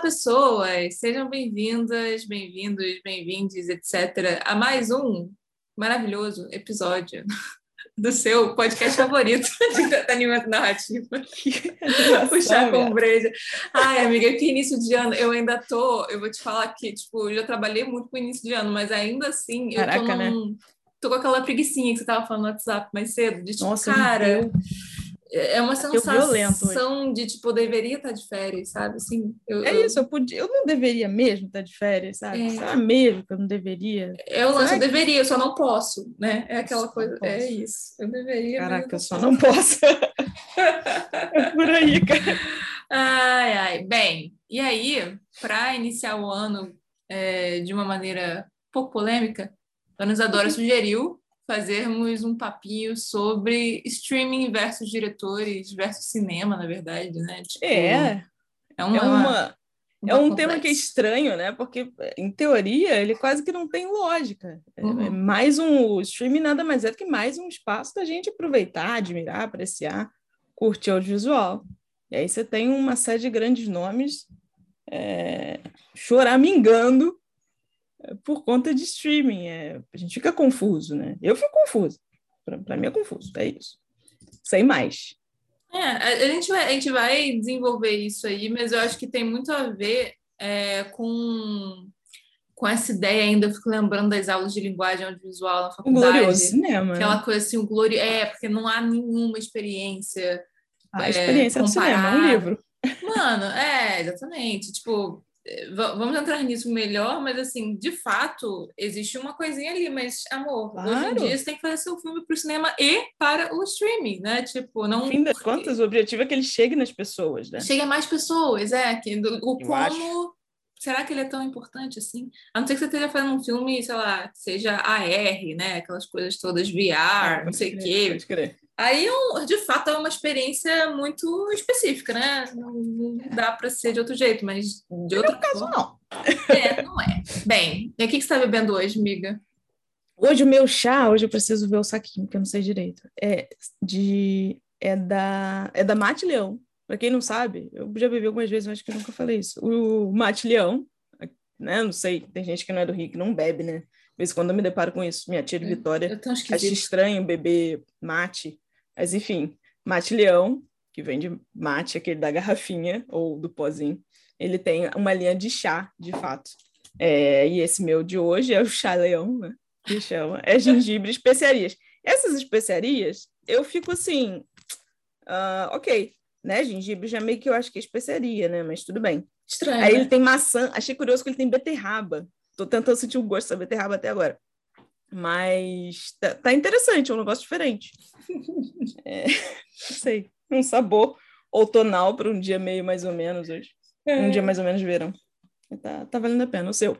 pessoas! Sejam bem-vindas, bem-vindos, bem-vindes, etc., a mais um maravilhoso episódio do seu podcast favorito de entretenimento narrativo. Chá com Breja. Ai, amiga, que início de ano, eu ainda tô, eu vou te falar que, tipo, eu já trabalhei muito com início de ano, mas ainda assim, Caraca, eu tô, num, né? tô com aquela preguicinha que você tava falando no WhatsApp mais cedo, de tipo, Nossa, cara, é uma Bateu violento sensação de, tipo, eu deveria estar de férias, sabe? Assim, eu, É eu- isso, eu, podia, eu não deveria mesmo estar de férias, sabe? É. Será mesmo que eu não deveria? É o lance, eu deveria, eu só não posso, né? É aquela coisa, é isso. Eu deveria. Caraca, eu não só não posso. é por aí, cara. Ai, ai. Bem, e aí, para iniciar o ano é, de uma maneira pouco polêmica, a organizadora sugeriu fazermos um papinho sobre streaming versus diretores versus cinema, na verdade, né? Tipo, É, é uma, é, uma, é uma um tema que é complexo. estranho, né? Porque, em teoria, ele quase que não tem lógica. É- Uhum. É mais um o streaming nada mais é do que mais um espaço da gente aproveitar, admirar, apreciar, curtir audiovisual. E aí você tem uma série de grandes nomes é, choramingando é, por conta de streaming. É, a gente fica confuso, né? Eu fico confuso. Para mim é confuso, é isso. Sem mais. É, a, gente vai, a gente vai desenvolver isso aí, mas eu acho que tem muito a ver é, com, com essa ideia ainda, eu fico lembrando das aulas de linguagem audiovisual na O faculdade. glorioso cinema. né? Aquela coisa assim, o glória é, porque não há nenhuma experiência. A é, experiência do cinema, é um livro. Mano, é, exatamente. Tipo, vamos entrar nisso melhor, mas assim, de fato, existe uma coisinha ali, mas, amor, hoje em Claro. dia você tem que fazer seu filme para o cinema e para o streaming, né? Tipo, não. No fim das contas, o objetivo é que ele chegue nas pessoas, né? Chega a mais pessoas, é. Que, o Eu como. acho. Será que ele é tão importante assim? A não ser que você esteja fazendo um filme, sei lá, que seja AR, né? Aquelas coisas todas VR, não Pode sei o quê. Pode crer. Aí, um- de fato, é uma experiência muito específica, né? Não, não dá para ser de outro jeito, mas de outra Caso forma. não. É, não é. Bem, e o que você está bebendo hoje, amiga? Hoje o meu chá, hoje eu preciso ver o saquinho, que eu não sei direito. É de é da é da Mate Leão. Para quem não sabe, eu já bebi algumas vezes, mas acho que eu nunca falei isso. O Mate Leão, né? Não sei, tem gente que não é do Rio que não bebe, né? De vez em quando eu me deparo com isso. Minha tia de É, Vitória acho estranho beber mate, mas enfim, mate leão, que vem de mate, aquele da garrafinha ou do pozinho, ele tem uma linha de chá, de fato. É, e esse meu de hoje é o chá leão, né? Que chama, é gengibre especiarias. Essas especiarias, eu fico assim, ah, ok, né? Gengibre já meio que eu acho que é especiaria, né? Mas tudo bem. Estranho. Aí né? ele tem maçã. Achei curioso que ele tem beterraba. Tô tentando sentir o gosto da beterraba até agora. Mas tá, tá interessante, é um negócio diferente. É, não sei, um sabor outonal para um dia meio mais ou menos hoje. Um É. dia mais ou menos verão. Tá, tá valendo a pena. O seu?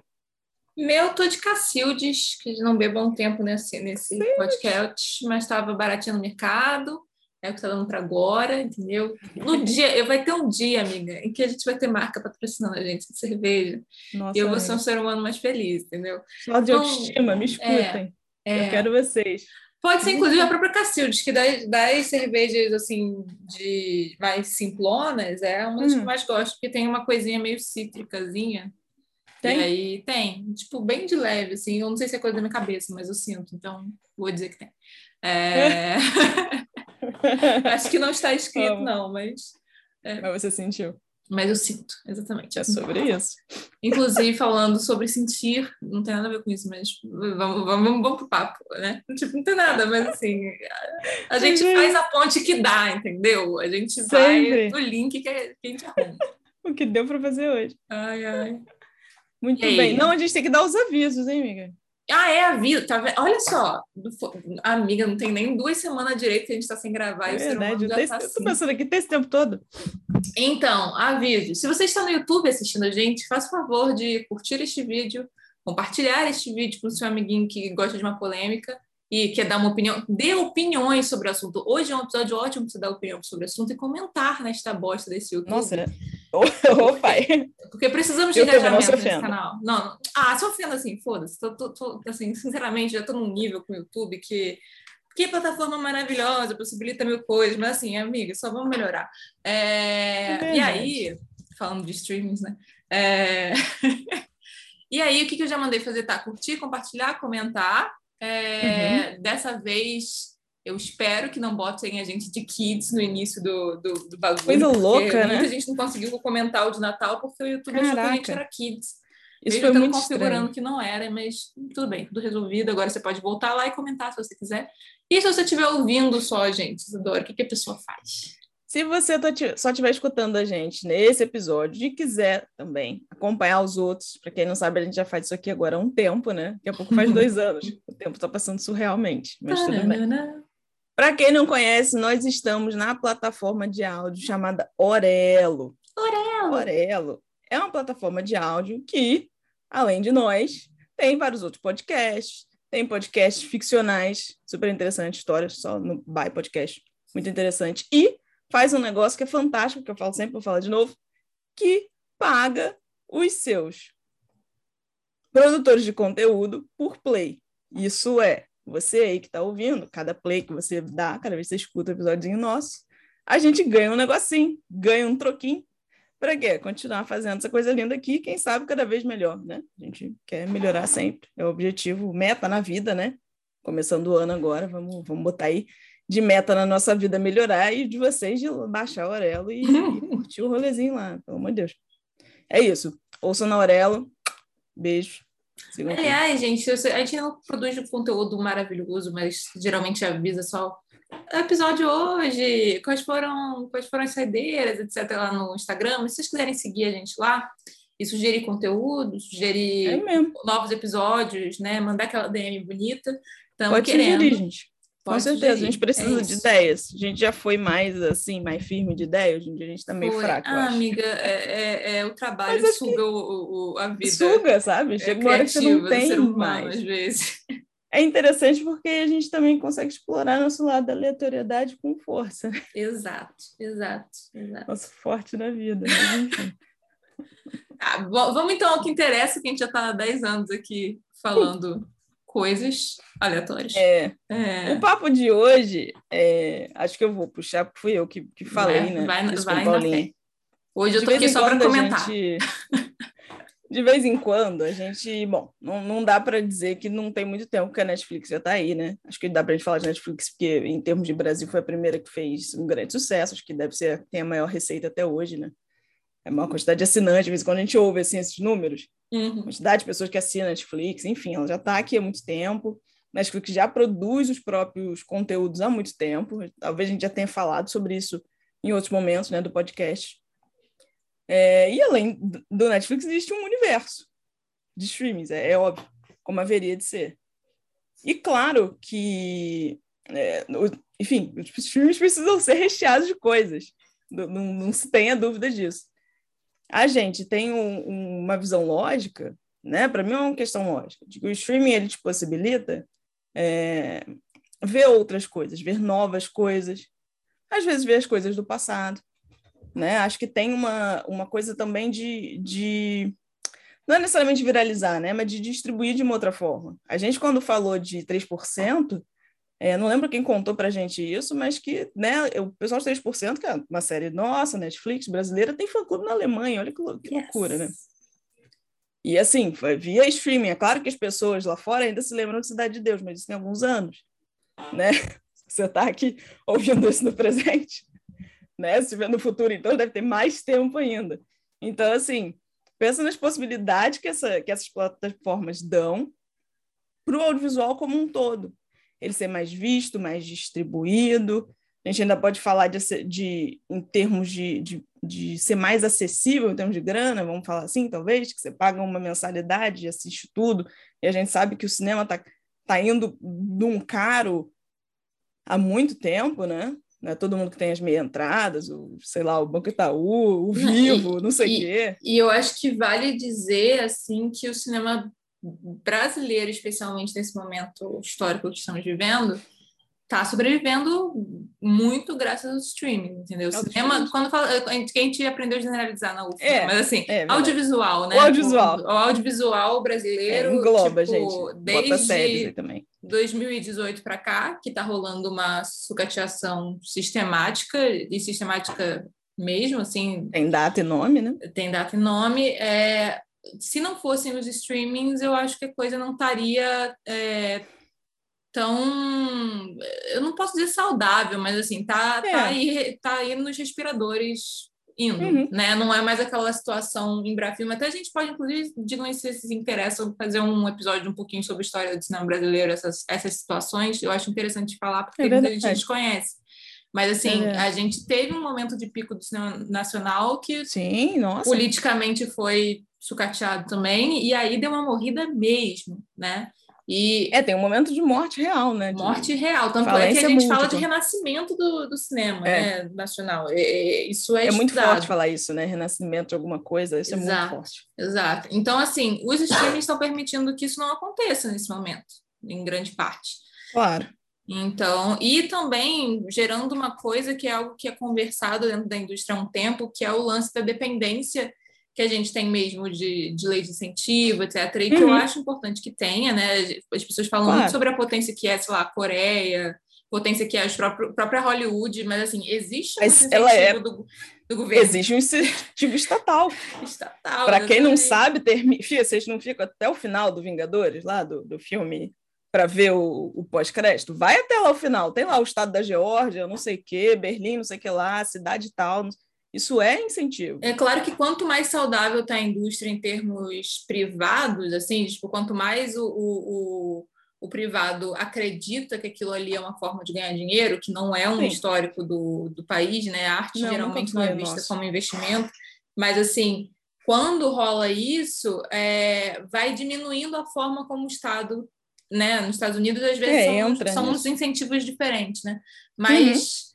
Meu, tô de Cacildes, que não bebo há um tempo nesse, nesse podcast, mas estava baratinho no mercado. É o que tá dando para agora, entendeu? No dia, eu vai ter um dia, amiga, em que a gente vai ter marca patrocinando a gente de cerveja. Nossa, E eu vou ser um ser humano mais feliz, entendeu? Fala de Não, autoestima, me escutem. É, Eu quero vocês. Pode ser, inclusive, a própria Cacildes, que das, das cervejas, assim, de mais simplonas, é uma das que Hum. eu mais gosto, porque tem uma coisinha meio cítricazinha. Tem? E aí tem, tipo, bem de leve, assim. Eu não sei se é coisa da minha cabeça, mas eu sinto, então vou dizer que tem. É... Acho que não está escrito, Amo. não, mas, Mas você sentiu. mas eu sinto, exatamente. É sobre isso. Inclusive, falando sobre sentir, não tem nada a ver com isso, mas vamos, vamos, vamos pro papo, né? Tipo, não tem nada, mas assim, a, a gente faz a ponte que dá, entendeu? A gente Sempre. vai no link que a, que a gente arruma. O que deu para fazer hoje. Ai, ai. Muito bem. Não, a gente tem que dar os avisos, hein, amiga? Ah, é a vida, tá? Olha só, amiga, não tem nem duas semanas direito que a gente tá sem gravar É verdade. Eu, tá eu tô assim. pensando aqui tem esse tempo todo. Então, aviso. Se você está no YouTube assistindo a gente, faça o favor de curtir este vídeo, compartilhar este vídeo com o seu amiguinho que gosta de uma polêmica e quer dar uma opinião. Dê opiniões sobre o assunto. Hoje é um episódio ótimo para você dar opinião sobre o assunto e comentar nesta bosta desse YouTube. Nossa, pai. Porque precisamos de Eu engajamento se nesse canal. Não, não. Ah, se assim, foda-se. Tô, tô- tô- assim, sinceramente, já tô num nível com o YouTube que. Que plataforma maravilhosa, possibilita mil coisas, mas assim, amiga, só vamos melhorar. É, É e aí, falando de streamings, né? É... e aí, o que, que eu já mandei fazer? Tá, curtir, compartilhar, comentar. É... Uhum. Dessa vez, eu espero que não botem a gente de kids no início do, do, do bagulho. Coisa louca, né? Muita gente não conseguiu comentar o de Natal porque o YouTube Caraca. achou que a gente era kids. Isso Mesmo foi muito configurando estranho. que não era, mas tudo bem, tudo resolvido. Agora você pode voltar lá e comentar se você quiser. E se você estiver ouvindo só, gente, Isadora, o que, que a pessoa faz? Se você tá só estiver escutando a gente nesse episódio e quiser também acompanhar os outros, para quem não sabe, a gente já faz isso aqui agora há um tempo, né? Daqui a pouco faz dois anos. O tempo está passando surrealmente, mas tudo bem. Para quem não conhece, nós estamos na plataforma de áudio chamada Orelo. Orelo. Orelo é uma plataforma de áudio que, além de nós, tem vários outros podcasts, tem podcasts ficcionais, super interessante, histórias só no By Podcast, muito interessante. E faz um negócio que é fantástico, que eu falo sempre, vou falar de novo, que paga os seus produtores de conteúdo por play. Isso é, você aí que está ouvindo, cada play que você dá, cada vez que você escuta um episódio nosso, a gente ganha um negocinho, ganha um troquinho para quê? Continuar fazendo essa coisa linda aqui, quem sabe cada vez melhor, né? A gente quer melhorar sempre, é o objetivo, meta na vida, né? Começando o ano agora, vamos, vamos botar aí de meta na nossa vida melhorar e de vocês de baixar o Aurelo e, e curtir o rolezinho lá, pelo amor de Deus. É isso. Ouçam na Aurelo. Beijo. Aliás, gente, a gente não produz conteúdo maravilhoso, mas geralmente avisa só episódio hoje, quais foram, quais foram as saideiras, etc., lá no Instagram. Se vocês quiserem seguir a gente lá e sugerir conteúdo, sugerir é novos episódios, né? Mandar aquela DM bonita. Pode querendo. sugerir, gente. Com Pode certeza, sugerir. a gente precisa é de ideias. A gente já foi mais assim, mais firme de ideias, hoje em dia a gente tá meio foi. fraco. Ah, amiga, é, é, é, o trabalho suga que... o, o, a vida. Suga, sabe? Chega uma hora que você não tem humano, mais. Às vezes é interessante porque a gente também consegue explorar nosso lado da aleatoriedade com força. Exato, exato, exato. Nosso forte na vida. Ah, vamos então ao que interessa, que a gente já está há 10 anos aqui falando coisas aleatórias. É. é. O papo de hoje, é, acho que eu vou puxar, porque fui eu que, que falei, né? Vai, vai Hoje eu tô aqui só para comentar. Gente... de vez em quando a gente, bom, não, não dá para dizer que não tem muito tempo que a Netflix já está aí, né? Acho que dá para a gente falar de Netflix porque em termos de Brasil foi a primeira que fez um grande sucesso, acho que deve ser tem a maior receita até hoje, né? É uma quantidade de assinantes, de vez em quando a gente ouve assim esses números, uhum. quantidade de pessoas que assinam Netflix, enfim, ela já está aqui há muito tempo. Netflix já produz os próprios conteúdos há muito tempo. Talvez a gente já tenha falado sobre isso em outros momentos, né, do podcast. É, e além do Netflix, existe um universo de streamings, é, é óbvio, como haveria de ser. E claro que, é, enfim, os streams precisam ser recheados de coisas, não, não, não se tenha dúvida disso. A gente tem um, uma visão lógica, né? Para mim é uma questão lógica, de que o streaming ele te possibilita é, ver outras coisas, ver novas coisas, às vezes ver as coisas do passado, né? Acho que tem uma, uma coisa também de, de não é necessariamente viralizar, né? Mas de distribuir de uma outra forma. A gente, quando falou de 3%, é, não lembro quem contou para a gente isso, mas que né, o pessoal de 3%, que é uma série nossa, Netflix, brasileira, tem fã-clube na Alemanha, olha que, que yes. loucura, né? E assim, foi via streaming. É claro que as pessoas lá fora ainda se lembram de Cidade de Deus, mas isso tem alguns anos, né? Você está aqui ouvindo isso no presente né? Se tiver no futuro, então deve ter mais tempo ainda. Então, assim, pensa nas possibilidades que, essa, que essas plataformas dão para o audiovisual como um todo. Ele ser mais visto, mais distribuído. A gente ainda pode falar de, de em termos de, de, de ser mais acessível, em termos de grana, vamos falar assim, talvez, que você paga uma mensalidade e assiste tudo, e a gente sabe que o cinema está tá indo num caro há muito tempo, né? Né? Todo mundo que tem as meia entradas, o, sei lá, o Banco Itaú, o Vivo, não, não sei o quê. E eu acho que vale dizer assim que o cinema brasileiro, especialmente nesse momento histórico que estamos vivendo, está sobrevivendo muito graças ao streaming, entendeu? O cinema, quando fala, a gente aprendeu a generalizar na UFA, é, mas assim, é, audiovisual, né? O audiovisual. O, o audiovisual brasileiro, é, engloba, tipo, gente. Desde também. 2018 para cá, que está rolando uma sucateação sistemática e sistemática mesmo, assim. Tem data e nome, né? Tem data e nome. É, se não fossem os streamings, eu acho que a coisa não estaria é, tão. Eu não posso dizer saudável, mas assim, tá, é. tá, aí, tá aí nos respiradores indo, uhum. né? Não é mais aquela situação em Brafilme. Até a gente pode, inclusive, digam se se interessam, fazer um episódio um pouquinho sobre a história do cinema brasileiro, essas, essas situações. Eu acho interessante falar, porque é muita gente conhece. Mas, assim, é. a gente teve um momento de pico do cinema nacional que Sim, nossa. politicamente foi sucateado também, e aí deu uma morrida mesmo, né? E é, tem um momento de morte real, né? De... Morte real. Tanto é que a gente fala de renascimento do, do cinema é. né, nacional. isso é, é muito forte falar isso, né? Renascimento de alguma coisa, isso exato, é muito forte. Exato. Então, assim, os streamings estão permitindo que isso não aconteça nesse momento, em grande parte. Claro. Então, e também gerando uma coisa que é algo que é conversado dentro da indústria há um tempo, que é o lance da dependência que a gente tem mesmo de, de lei de incentivo, etc. E que eu uhum. acho importante que tenha, né? As pessoas falam claro. muito sobre a potência que é, sei lá, a Coreia, potência que é a própria, Hollywood, mas assim, existe um mas incentivo é... do, do governo. Existe um incentivo estatal. estatal. Para quem não sabe, termi... Fia, vocês não ficam até o final do Vingadores, lá do, do filme, para ver o, o pós-crédito? Vai até lá o final. Tem lá o estado da Geórgia, não sei o quê, Berlim, não sei o que lá, cidade tal. Isso é incentivo. É claro que quanto mais saudável está a indústria em termos privados, assim, tipo, quanto mais o, o, o, privado acredita que aquilo ali é uma forma de ganhar dinheiro, que não é um Sim. histórico do, do país, né? A arte não, geralmente não é vista nosso. como investimento, mas assim, quando rola isso, é, vai diminuindo a forma como o Estado, né? Nos Estados Unidos, às vezes, é, são, são uns incentivos diferentes, né? Mas. Uhum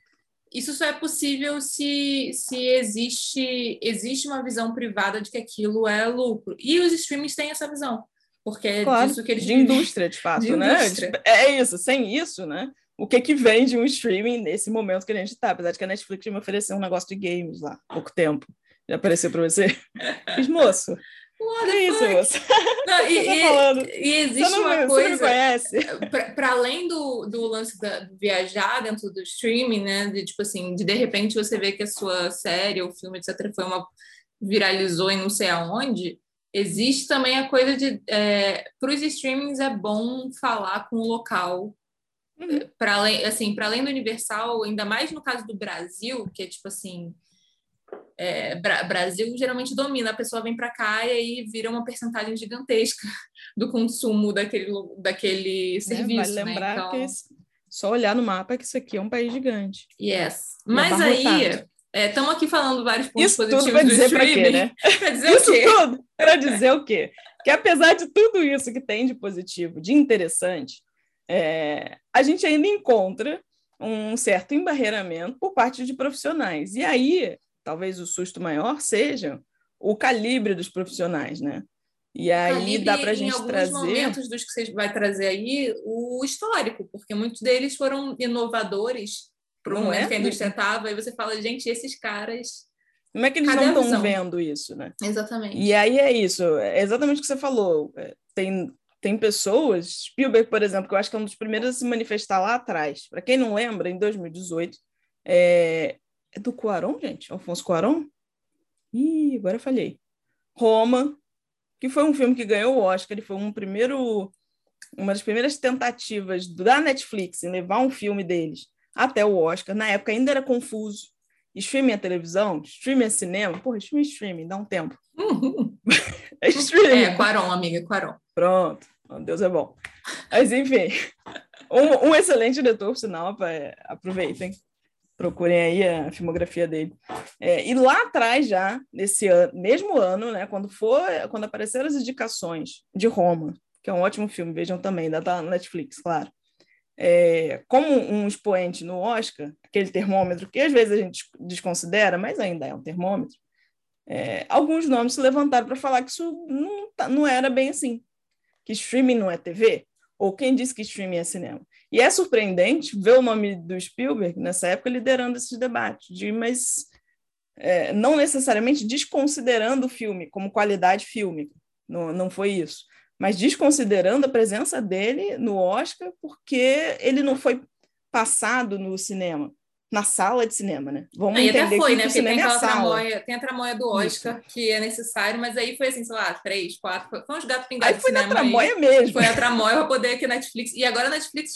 isso só é possível se, se existe, existe uma visão privada de que aquilo é lucro. E os streamings têm essa visão, porque é claro, disso que eles De indústria, de fato, de né? Indústria. É isso, sem isso, né? O que que vende um streaming nesse momento que a gente está? Apesar de que a Netflix me ofereceu um negócio de games lá, há pouco tempo. Já apareceu para você? Fiz, moço, What é isso, moça? Não, e, tá e, e, existe não, uma coisa. Para além do, do lance da, de viajar dentro do streaming, né? De tipo assim, de de repente você vê que a sua série ou filme, etc., foi uma. viralizou em não sei aonde. Existe também a coisa de. É, para os streamings é bom falar com o local. Uhum. Para além, assim, para além do Universal, ainda mais no caso do Brasil, que é tipo assim é, Bra Brasil geralmente domina, a pessoa vem para cá e aí vira uma percentagem gigantesca do consumo daquele, daquele serviço. Vale né? lembrar então... que esse, só olhar no mapa que isso aqui é um país gigante. Yes. Mas aí, estamos é, aqui falando vários pontos isso positivos tudo vai dizer para quê, né? dizer isso o quê? tudo para dizer o quê? Que apesar de tudo isso que tem de positivo, de interessante, é, a gente ainda encontra um certo embarreiramento por parte de profissionais. E aí talvez o susto maior seja o calibre dos profissionais, né? E aí calibre, dá para a gente trazer. Em alguns momentos dos que você vai trazer aí, o histórico, porque muitos deles foram inovadores para o momento é? que a indústria estava, e você fala, gente, esses caras. Como é que eles Cadê não estão vendo isso, né? Exatamente. E aí é isso, é exatamente o que você falou. É, tem, tem pessoas, Spielberg, por exemplo, que eu acho que é um dos primeiros a se manifestar lá atrás. Para quem não lembra, em 2018, é, é do Cuarón, gente? Alfonso Cuarón? Ih, agora eu falhei. Roma, que foi um filme que ganhou o Oscar, ele foi um primeiro, uma das primeiras tentativas da Netflix em levar um filme deles até o Oscar. Na época ainda era confuso. Streaming é televisão? Streaming é cinema? Porra, streaming é streaming, dá um tempo. Uhum. é streaming. É, Quaron, amiga, Quaron. Pronto. Oh, Deus é bom. Mas, enfim, um, um excelente diretor, por sinal, aproveitem procurem aí a filmografia dele. É, e lá atrás já, nesse ano, mesmo ano, né, quando for, quando apareceram as indicações de Roma, que é um ótimo filme, vejam também, da tá Netflix, claro. É, como um expoente no Oscar, aquele termômetro que às vezes a gente desconsidera, mas ainda é um termômetro, é, alguns nomes se levantaram para falar que isso não, tá, não era bem assim, que streaming não é TV, ou quem disse que streaming é cinema. E é surpreendente ver o nome do Spielberg nessa época liderando esses debates, de, mas é, não necessariamente desconsiderando o filme como qualidade fílmica, não, não foi isso, mas desconsiderando a presença dele no Oscar porque ele não foi passado no cinema. Na sala de cinema, né? Vamos aí até foi, né? Porque tem é aquela tramóia, tem a tramóia do Oscar, Isso. que é necessário, mas aí foi assim, sei lá, três, quatro, foi uns gatos pingados aí foi na tramóia aí. mesmo. Foi a tramóia para poder aqui Netflix. E agora a Netflix,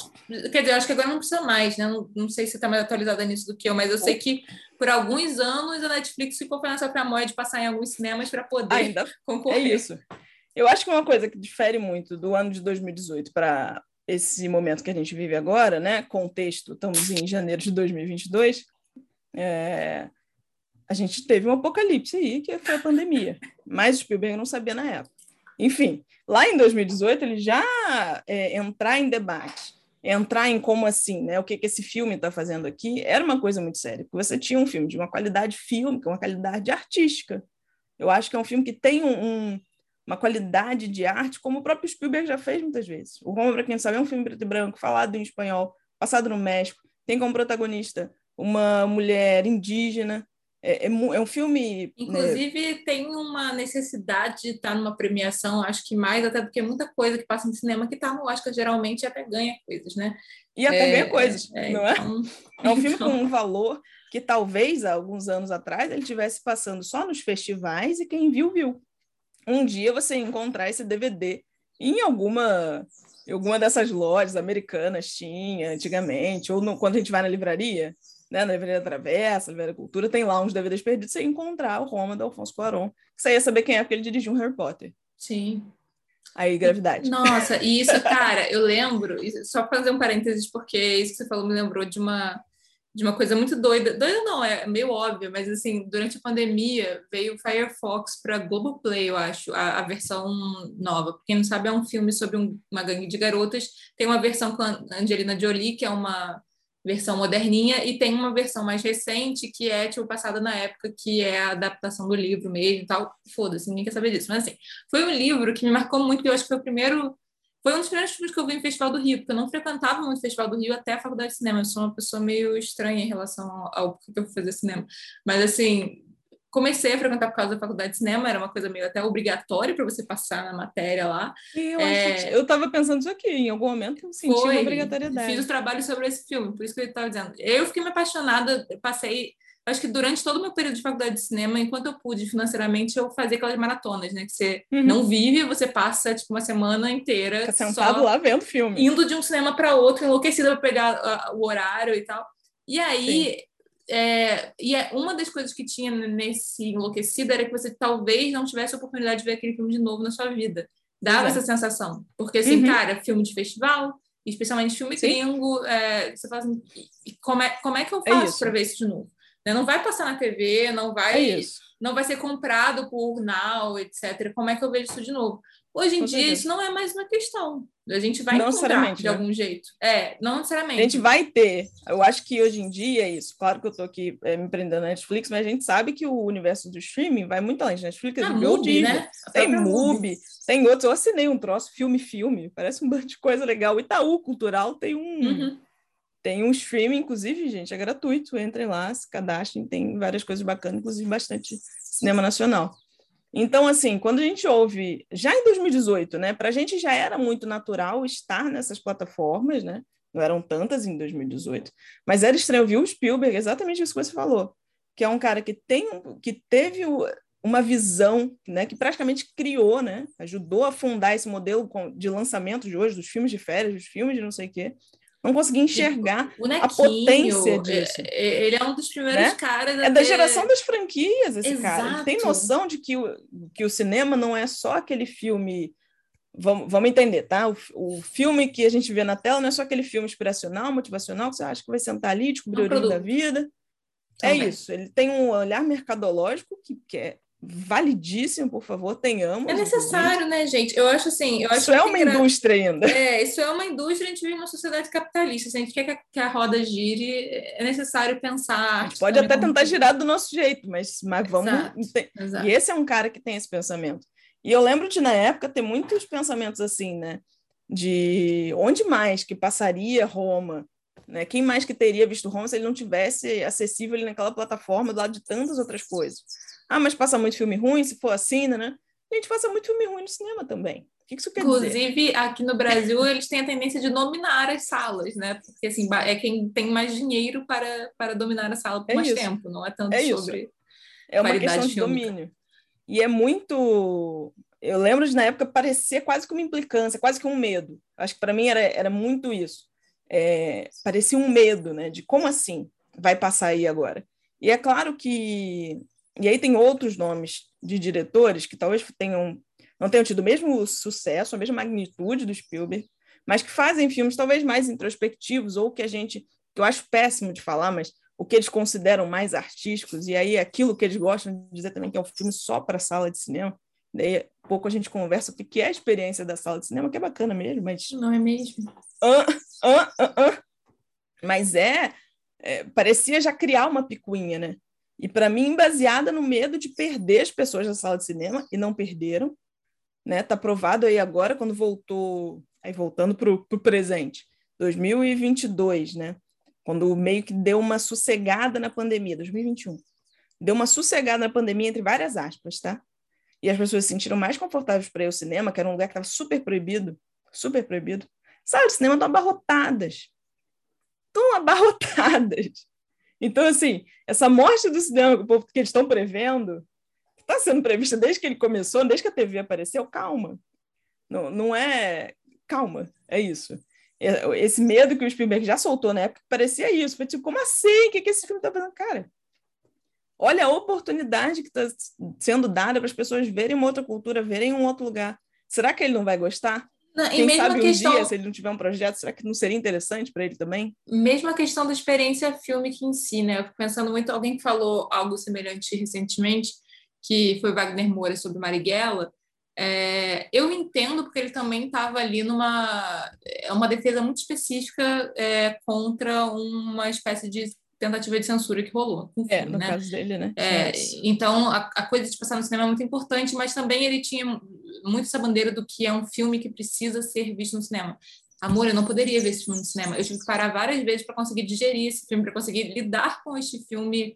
quer dizer, acho que agora não precisa mais, né? Não, não sei se está mais atualizada nisso do que eu, mas eu sei que por alguns anos a Netflix ficou fazendo essa tramóia de passar em alguns cinemas para poder Ainda concorrer. É isso. Eu acho que uma coisa que difere muito do ano de 2018 para esse momento que a gente vive agora, né? Contexto, estamos em janeiro de 2022. É, a gente teve um apocalipse aí, que foi a pandemia. Mas o Spielberg não sabia na época. Enfim, lá em 2018 ele já é, entrar em debate, entrar em como assim, né? O que, que esse filme está fazendo aqui, era uma coisa muito séria. Porque você tinha um filme de uma qualidade fílmica, uma qualidade artística. Eu acho que é um filme que tem um, um uma qualidade de arte, como o próprio Spielberg já fez muitas vezes. O Roma, para quem não sabe, é um filme preto e branco, falado em espanhol, passado no México, tem como protagonista uma mulher indígena. É, é, é um filme. Né, Inclusive, né? tem uma necessidade de estar numa premiação, acho que mais, até porque muita coisa que passa no cinema que está no Oscar geralmente até ganha coisas, né? E até é, ganha coisas, é, não é? Então... É um filme com um valor que talvez há alguns anos atrás ele tivesse passando só nos festivais e quem viu, viu um dia você encontrar esse DVD em alguma alguma dessas lojas americanas tinha antigamente, ou no, quando a gente vai na livraria, né, na Livraria Travessa, Livraria Cultura, tem lá uns DVDs perdidos, você encontrar o Roma do Alfonso Cuarón, que você ia saber quem é, porque ele dirigiu um Harry Potter. Sim. Aí, gravidade. Nossa, e isso, cara, eu lembro, só fazer um parênteses, porque isso que você falou me lembrou de uma de uma coisa muito doida. Doida não, é meio óbvio, mas assim, durante a pandemia veio o Firefox para Globoplay, eu acho, a, a, versão nova. Quem não sabe, é um filme sobre um, uma gangue de garotas. Tem uma versão com a Angelina Jolie, que é uma versão moderninha, e tem uma versão mais recente, que é, tipo, passada na época, que é a adaptação do livro mesmo e tal. Foda-se, ninguém quer saber disso. Mas assim, foi um livro que me marcou muito, porque eu acho que foi o primeiro foi um dos primeiros filmes que eu vi no Festival do Rio, porque eu não frequentava muito o Festival do Rio até a faculdade de cinema. Eu sou uma pessoa meio estranha em relação ao, ao que eu fui fazer cinema. Mas, assim, comecei a frequentar por causa da faculdade de cinema, era uma coisa meio até obrigatória para você passar na matéria lá. Eu é... estava pensando isso aqui, em algum momento eu senti Foi, uma obrigatoriedade. Fiz o trabalho sobre esse filme, por isso que eu estava dizendo. Eu fiquei me apaixonada, passei acho que durante todo o meu período de faculdade de cinema, enquanto eu pude financeiramente, eu fazia aquelas maratonas, né? Que você uhum. não vive, você passa tipo uma semana inteira Fica sentado lá vendo filme. Indo de um cinema para outro, enlouquecida para pegar uh, o horário e tal. E aí, é, e é, uma das coisas que tinha nesse enlouquecida era que você talvez não tivesse a oportunidade de ver aquele filme de novo na sua vida. Dava essa sensação. Porque, assim, uhum. cara, filme de festival, especialmente filme Sim. gringo, é, você fala assim, como é, como é que eu é faço é para ver isso de novo? Né? Não vai passar na TV, não vai, é não vai ser comprado por Now, etc. Como é que eu vejo isso de novo? Hoje em Com dia, certeza. isso não é mais uma questão. A gente vai não encontrar de né? algum jeito. É, não necessariamente. A gente vai ter. Eu acho que hoje em dia é isso. Claro que eu estou aqui é, me prendendo na Netflix, mas a gente sabe que o universo do streaming vai muito além. Netflix, a Mubi, né? Tem Mubi, tem outros. Eu assinei um troço, filme-filme. Parece um bando de coisa legal. Itaú Cultural tem um... Uhum tem um streaming, inclusive, gente, é gratuito. Entrem lá, se cadastrem, tem várias coisas bacanas, inclusive bastante cinema nacional. Então, assim, quando a gente ouve, já em 2018, né, para a gente já era muito natural estar nessas plataformas, né? Não eram tantas em 2018, mas era estranho ouvir o Spielberg, exatamente isso que você falou, que é um cara que tem, que teve uma visão, né, que praticamente criou, né, ajudou a fundar esse modelo de lançamento de hoje, dos filmes de férias, dos filmes de não sei o quê, não consegui enxergar a potência é, disso. É, ele é um dos primeiros né? caras. É da geração das franquias, esse Exato. cara. Ele tem noção de que o, que o cinema não é só aquele filme. Vamos, vamos entender, tá? O, o filme que a gente vê na tela não é só aquele filme inspiracional, motivacional, que você acha que vai sentar ali, descobrir o da vida. É Também. É isso. Ele tem um olhar mercadológico que, que é validíssimo, por favor, tenhamos. É necessário, né, gente? Eu acho assim. Eu acho isso é uma indústria ainda. É, isso é uma indústria, a gente vive numa sociedade capitalista. Se a gente quer que a, que a roda gire, é necessário pensar. A gente pode até tentar girar do nosso jeito, mas, mas vamos. Exato, exato. E esse é um cara que tem esse pensamento. E eu lembro de, na época, ter muitos pensamentos assim, né? De onde mais que passaria Roma? Né? Quem mais que teria visto Roma se ele não tivesse acessível naquela plataforma do lado de tantas outras coisas? Ah, mas passa muito filme ruim, se for assim, né? A gente passa muito filme ruim no cinema também. que isso quer Inclusive, dizer? aqui no Brasil, eles têm a tendência de dominar as salas, né? Porque assim, é quem tem mais dinheiro para, para dominar a sala por É mais isso. tempo, não é tanto É isso. sobre. É uma qualidade questão de fílmica. domínio. E é muito. Eu lembro de na época parecer quase que uma implicância, quase que um medo. Acho que para mim era, era muito isso. É, parecia um medo, né? De como assim vai passar aí agora? E é claro que. E aí tem outros nomes de diretores que talvez tenham não tenham tido o mesmo sucesso, a mesma magnitude do Spielberg, mas que fazem filmes talvez mais introspectivos ou que a gente, que eu acho péssimo de falar, mas o que eles consideram mais artísticos, e aí aquilo que eles gostam de dizer também que é um filme só para sala de cinema. Daí pouco a gente conversa o que é a experiência da sala de cinema, que é bacana mesmo, mas Não é mesmo? ah, ah, ah, ah. mas é, é, parecia já criar uma picuinha, né? E para mim baseada no medo de perder as pessoas da sala de cinema e não perderam, né? Tá provado aí agora quando voltou, aí voltando para o presente, 2022, né? Quando meio que deu uma sossegada na pandemia, 2021. Deu uma sossegada na pandemia entre várias aspas, tá? E as pessoas se sentiram mais confortáveis para ir ao cinema, que era um lugar que estava super proibido, super proibido. Salas de cinema estão abarrotadas. Estão abarrotadas. Então, assim, essa morte do cinema que o povo- que eles estão prevendo, que está sendo prevista desde que ele começou, desde que a TV apareceu, calma. Não, não é. Calma, é isso. É- Esse medo que o Spielberg já soltou na época parecia isso. Foi tipo, como assim? O que, que esse filme está fazendo? Cara, olha a oportunidade que está sendo dada para as pessoas verem uma outra cultura, verem um outro lugar. Será que ele não vai gostar? Não, e Quem mesmo sabe um questão, dia, se ele não tiver um projeto, será que não seria interessante para ele também? mesmo a questão da experiência fílmica em si, né? Eu fico pensando muito, alguém que falou algo semelhante recentemente, que foi Wagner Moura sobre Marighella. É, eu entendo porque ele também estava ali numa é uma defesa muito específica é, contra uma espécie de tentativa de censura que rolou o É, no né? caso dele, né? É, Mas- então, a, a coisa de passar no cinema é muito importante, mas também ele tinha muito essa bandeira do que é um filme que precisa ser visto no cinema. Amor, eu não poderia ver esse filme no cinema. Eu tive que parar várias vezes para conseguir digerir esse filme, para conseguir lidar com este filme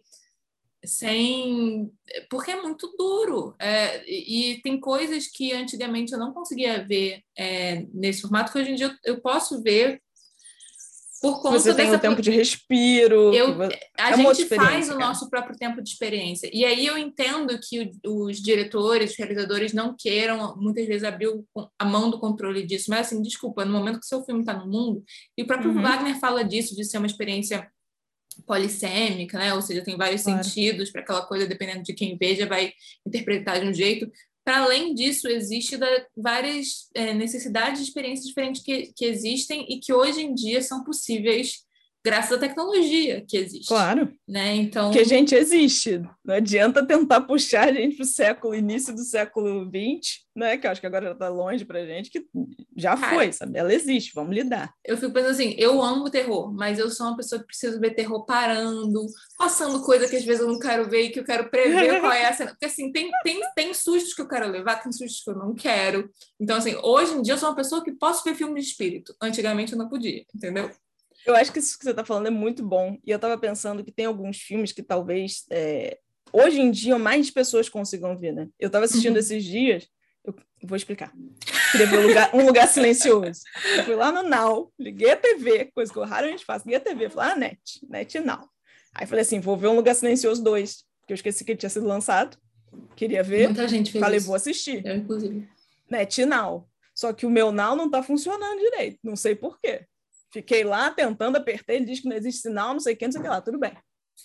sem. Porque é muito duro. É, e, e tem coisas que antigamente eu não conseguia ver é, nesse formato, que hoje em dia eu, eu posso ver por conta Você tem dessa o tempo de respiro. Eu- que vo- a É gente faz o nosso próprio tempo de experiência. E aí eu entendo que os diretores, os realizadores não queiram, muitas vezes, abrir a mão do controle disso. Mas, assim, desculpa, no momento que seu filme está no mundo, e o próprio Uhum. Wagner fala disso, de ser uma experiência polissêmica, né? Ou seja, tem vários Claro. sentidos para aquela coisa, dependendo de quem veja, vai interpretar de um jeito. Para além disso, existe da- várias é, necessidades de experiências diferentes que, que existem e que hoje em dia são possíveis graças à tecnologia que existe. Claro, Né? Então, porque a gente existe. Não adianta tentar puxar a gente para o século, início do século XX, né? Que eu acho que agora já está longe para a gente, que já Cara. foi, sabe? Ela existe, vamos lidar. eu fico pensando assim, eu amo terror, mas eu sou uma pessoa que preciso ver terror parando, passando coisa que às vezes eu não quero ver e que eu quero prever qual é a cena. Porque assim, tem, tem, tem sustos que eu quero levar, tem sustos que eu não quero. Então, assim, hoje em dia eu sou uma pessoa que posso ver filme de espírito. Antigamente eu não podia, entendeu? Eu acho que isso que você está falando é muito bom. E eu estava pensando que tem alguns filmes que talvez é, hoje em dia mais pessoas consigam ver, né? Eu estava assistindo Uhum. esses dias, eu vou explicar. Queria ver um lugar, um lugar silencioso. Eu fui lá no Now, liguei a TV, coisa que eu raramente faço, liguei a TV, falei, ah, net, net Now. Aí falei assim, vou ver um lugar silencioso 2, porque eu esqueci que ele tinha sido lançado, queria ver, Muita gente fez falei, isso. vou assistir. Eu, inclusive. NetNow. Só que o meu Now não está funcionando direito, não sei por quê. Fiquei lá tentando, apertei, ele diz que não existe sinal, não sei o que, não sei o que lá, tudo bem.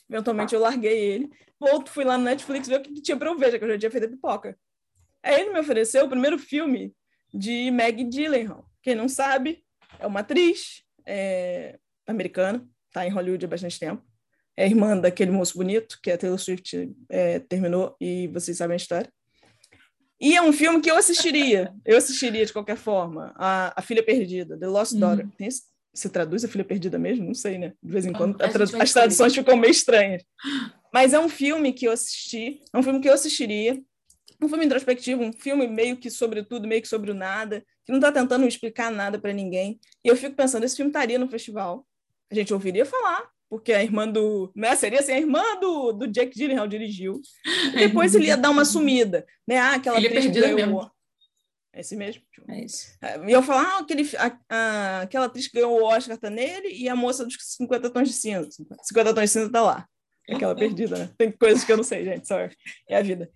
Eventualmente eu larguei ele, volto, fui lá no Netflix ver o que tinha para eu ver, já que eu já tinha feito a pipoca. Aí ele me ofereceu o primeiro filme de Maggie Gyllenhaal. Quem não sabe, é uma atriz é, americana, está em Hollywood há bastante tempo. É irmã daquele moço bonito que a Taylor Swift é, terminou e vocês sabem a história. E é um filme que eu assistiria. Eu assistiria de qualquer forma. A, a Filha Perdida, The Lost Uhum. Daughter. Tem esse- se traduz a Filha Perdida mesmo? Não sei, né? De vez em quando A a gente tra- vai as traduções ficam meio estranhas. Mas é um filme que eu assisti. É um filme que eu assistiria. Um filme introspectivo, um filme meio que sobre tudo, meio que sobre o nada, que não está tentando explicar nada para ninguém. E eu fico pensando, esse filme estaria no festival. A gente ouviria falar, porque a irmã do. Né, seria assim, a irmã do, do Jack Gyllenhaal dirigiu. E depois ele ia dar uma sumida. Né? Ah, aquela Filha atriz que perdida ganhou. mesmo. É esse mesmo? É isso. E eu falar, ah, aquele, a, a, aquela atriz que ganhou o Oscar tá nele e a moça dos 50 tons de cinza. 50 tons de cinza tá lá. Aquela perdida, né? Tem coisas que eu não sei, gente, sorry. É a vida.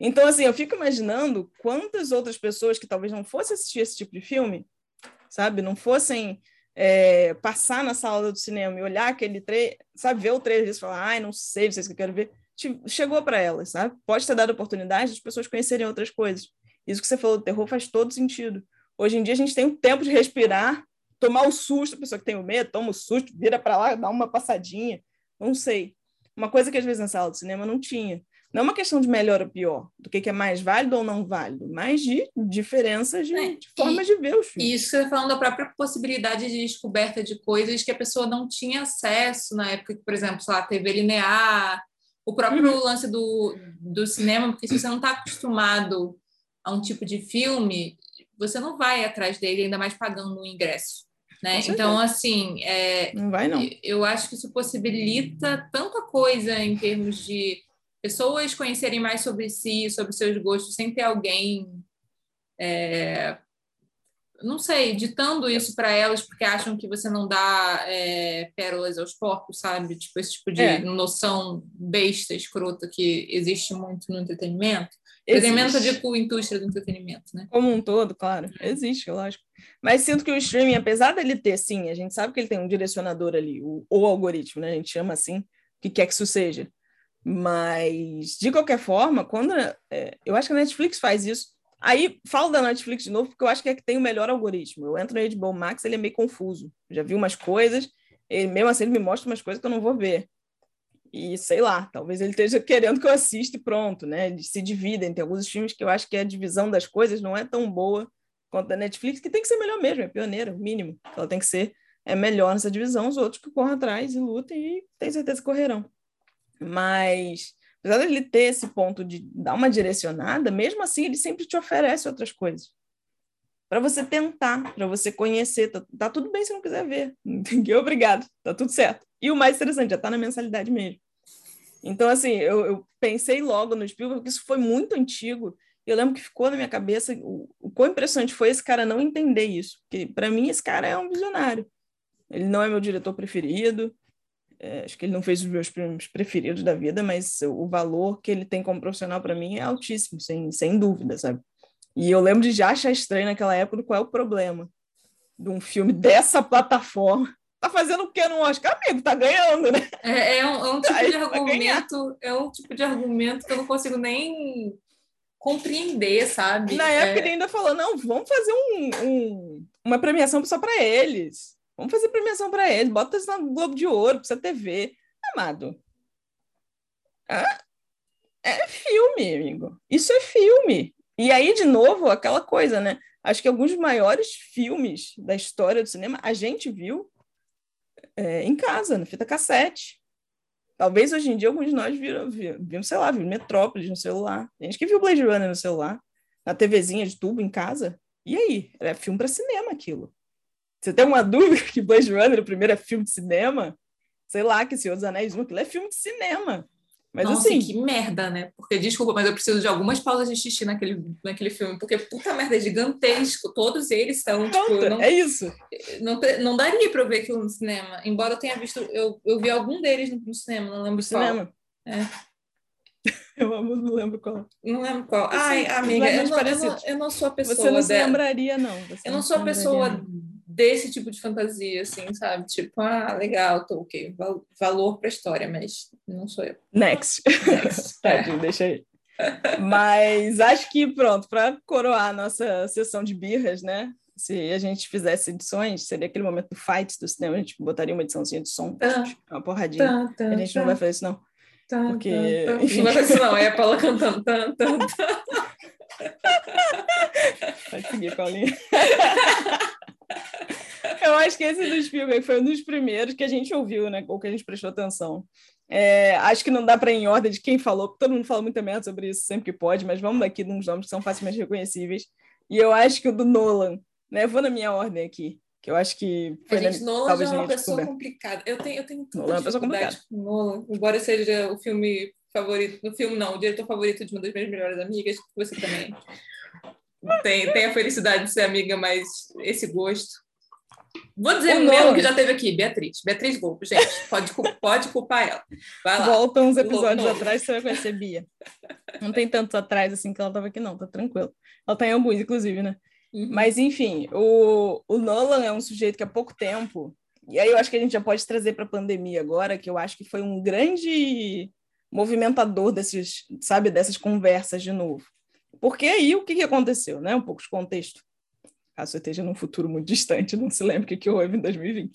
Então, assim, eu fico imaginando quantas outras pessoas que talvez não fossem assistir esse tipo de filme, sabe? Não fossem é, passar na sala do cinema e olhar aquele trailer, sabe? Ver o trailer e falar, ai, não sei, não sei se eu quero ver. Chegou para elas, sabe? Pode ter dado oportunidade de pessoas conhecerem outras coisas. Isso que você falou do terror faz todo sentido. Hoje em dia a gente tem um tempo de respirar, tomar o susto, a pessoa que tem o medo, toma o susto, vira para lá, dá uma passadinha, não sei. Uma coisa que às vezes na sala de cinema não tinha. Não é uma questão de melhor ou pior, do que, é mais válido ou não válido, mas de diferenças de, é, de formas de ver os filmes. E isso você está falando da própria possibilidade de descoberta de coisas que a pessoa não tinha acesso na época que, por exemplo, sei lá, TV linear, o próprio uhum. lance do, do cinema, porque se você não está acostumado a um tipo de filme, você não vai atrás dele, ainda mais pagando um ingresso. Né? Então, assim, é, não vai, não. eu acho que isso possibilita tanta coisa em termos de pessoas conhecerem mais sobre si, sobre seus gostos, sem ter alguém, é, não sei, ditando isso para elas porque acham que você não dá é, pérolas aos porcos, sabe? Tipo, esse tipo de é. noção besta, escrota que existe muito no entretenimento. Entretenimento, eu digo indústria do entretenimento, né? Como um todo, claro. Existe, lógico. Mas sinto que o streaming, apesar dele ter, sim, a gente sabe que ele tem um direcionador ali, o, o algoritmo, né? A gente chama assim, o que quer que isso seja. Mas, de qualquer forma, quando. É, eu acho que a Netflix faz isso. Aí, falo da Netflix de novo, porque eu acho que é que tem o melhor algoritmo. Eu entro no HBO Max, ele é meio confuso. Já vi umas coisas, ele, mesmo assim, ele me mostra umas coisas que eu não vou ver. E sei lá, talvez ele esteja querendo que eu assista e pronto, né? Eles se dividem. Tem alguns filmes que eu acho que a divisão das coisas não é tão boa quanto a Netflix, que tem que ser melhor mesmo, é pioneira, mínimo. Ela tem que ser é melhor nessa divisão, os outros que corram atrás e lutem e tem certeza que correrão. Mas, apesar dele ter esse ponto de dar uma direcionada, mesmo assim ele sempre te oferece outras coisas. Para você tentar, para você conhecer. Tá, tá, tudo bem se não quiser ver. Obrigado, tá tudo certo. E o mais interessante, já tá na mensalidade mesmo. Então, assim, eu, eu pensei logo no Spielberg, porque isso foi muito antigo. Eu lembro que ficou na minha cabeça o, o quão impressionante foi esse cara não entender isso. Porque, para mim, esse cara é um visionário. Ele não é meu diretor preferido, é, acho que ele não fez os meus filmes preferidos da vida, mas o valor que ele tem como profissional para mim é altíssimo, sem, sem dúvida, sabe? E eu lembro de já achar estranho naquela época qual é o problema de um filme dessa plataforma tá fazendo o que no Oscar? Amigo, tá ganhando, né? É, é, um, é um, tipo Aí de argumento, é um tipo de argumento que eu não consigo nem compreender, sabe? Na época é... ele ainda falou, não, vamos fazer um, um uma premiação só para eles. Vamos fazer premiação para eles, bota isso no Globo de Ouro, precisa TV. Amado. Ah, é filme, amigo. Isso é filme. E aí, de novo, aquela coisa, né? Acho que alguns dos maiores filmes da história do cinema a gente viu é, em casa, na fita cassete. Talvez hoje em dia alguns de nós viram, sei lá, viram Metrópolis no celular. Tem gente que viu Blade Runner no celular, na TVzinha de tubo em casa. E aí? Era filme para cinema aquilo. Você tem uma dúvida que Blade Runner, o primeiro é filme de cinema? Sei lá, que Senhor dos Anéis 1, aquilo é filme de cinema. Mas Nossa, assim. que merda, né? Porque, desculpa, mas eu preciso de algumas pausas de xixi naquele, naquele filme, porque puta merda, é gigantesco. Todos eles são. Tipo, não, é isso. Não, não daria pra eu ver aquilo no cinema. Embora eu tenha visto. Eu, eu vi algum deles no, cinema, não lembro no cinema. É. Eu amo, não lembro qual. Não lembro qual. Ai, amiga, eu não, eu, não, eu não, sou a pessoa. Você não se lembraria, não. Você eu não, não sou a pessoa desse tipo de fantasia, assim, sabe? Tipo, ah, legal, tô ok, val valor para história, mas não sou eu. Next. Next. Tadinho, é. deixa aí. Mas acho que pronto, para coroar a nossa sessão de birras, né? Se a gente fizesse edições, seria aquele momento do fight do cinema, a gente botaria uma ediçãozinha de som, tá. uma porradinha. Tá, tá, a gente não vai fazer isso, não. porque. Não vai fazer isso, não. É a Paula cantando. Tá, tá, tá. Vai seguir, Paulinha. Eu acho que esse do Spielberg foi um dos primeiros que a gente ouviu, né? Ou que a gente prestou atenção. É, acho que não dá para ir em ordem de quem falou, porque todo mundo fala muita merda sobre isso sempre que pode, mas vamos daqui de uns nomes que são facilmente reconhecíveis. E eu acho que o do Nolan, né? Eu vou na minha ordem aqui, que eu acho que foi a gente, na, Nolan talvez é uma pessoa complicada. Eu tenho, eu tenho Nolan é uma pessoa complicada. com Nolan, embora seja o filme favorito, no filme não, o diretor favorito de uma das minhas melhores amigas, você também. tem, tem a felicidade de ser amiga, mas esse gosto. Vou dizer O mesmo que já teve aqui, Beatriz. Beatriz Golpo, gente. Pode, pode culpar ela. Vai lá. Volta uns episódios atrás, você vai conhecer Bia. Não tem tantos atrás assim que ela tava aqui, não, tá tranquilo. Ela tá em alguns, inclusive, né? Uhum. Mas, enfim, o, o Nolan é um sujeito que há pouco tempo, e aí eu acho que a gente já pode trazer para a pandemia agora, que eu acho que foi um grande movimentador desses, sabe, dessas conversas de novo. Porque aí o que, que aconteceu, né? Um pouco de contexto. Caso você esteja num futuro muito distante, não se lembre o que, houve em 2020.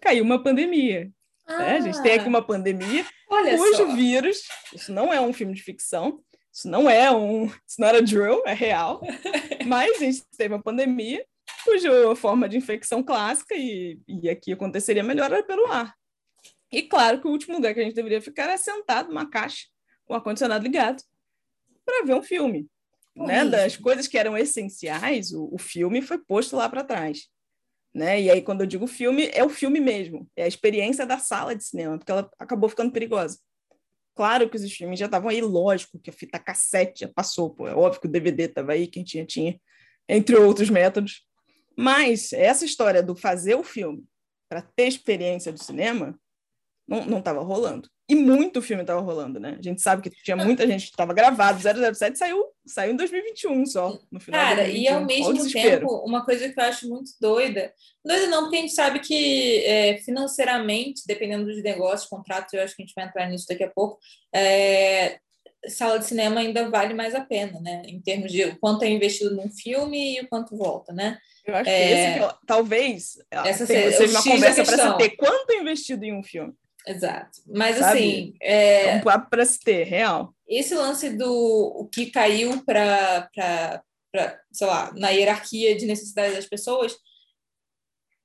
Caiu uma pandemia. né? A gente tem aqui uma pandemia Ah, Olha cujo só. vírus, isso não é um filme de ficção, isso não é um, isso não era drill, é real, mas a gente teve uma pandemia cuja forma de infecção clássica e, e aqui aconteceria melhor era pelo ar. E claro que o último lugar que a gente deveria ficar é sentado numa caixa com o ar-condicionado ligado para ver um filme. Né? Das coisas que eram essenciais, o, o filme foi posto lá para trás. Né? E aí, quando eu digo filme, é o filme mesmo, é a experiência da sala de cinema, porque ela acabou ficando perigosa. Claro que os filmes já estavam aí, lógico que a fita cassete já passou, pô, é óbvio que o DVD estava aí, quem tinha, tinha, entre outros métodos. Mas essa história do fazer o filme para ter experiência do cinema não estava rolando. E muito filme estava rolando, né? A gente sabe que tinha muita gente que estava gravado, 007 saiu, saiu em 2021 só, no final Cara, e ao 2021. Olha o mesmo tempo, uma coisa que eu acho muito doida, doida não, porque a gente sabe que é, financeiramente, dependendo dos negócios, contratos, eu acho que a gente vai entrar nisso daqui a pouco, é, sala de cinema ainda vale mais a pena, né? Em termos de o quanto é investido num filme e o quanto volta, né? Eu acho que É, esse, que eu- talvez, essa tenha- seja- seja uma conversa para se ter. Quanto é investido em um filme? Exato. Mas Sabe? assim, é, É um papo para se ter, real. esse lance do o que caiu para, sei lá, na hierarquia de necessidade das pessoas,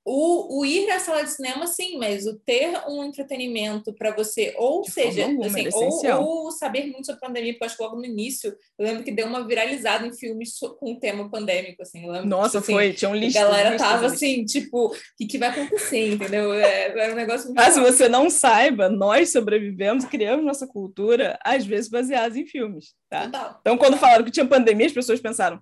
o, o ir à sala de cinema, sim, mas o ter um entretenimento para você, ou De seja, alguma, assim, é ou, ou saber muito sobre a pandemia, porque eu acho que logo no início eu lembro que deu uma viralizada em filmes com tema pandêmico, assim, lembro, Nossa, tipo, assim, foi, tinha um A lista. galera tava assim, tipo, o que, que vai acontecer, entendeu? É, era um negócio muito Caso você não saiba, nós sobrevivemos, criamos nossa cultura, às vezes baseados em filmes, tá? total. Então, quando falaram que tinha pandemia, as pessoas pensaram,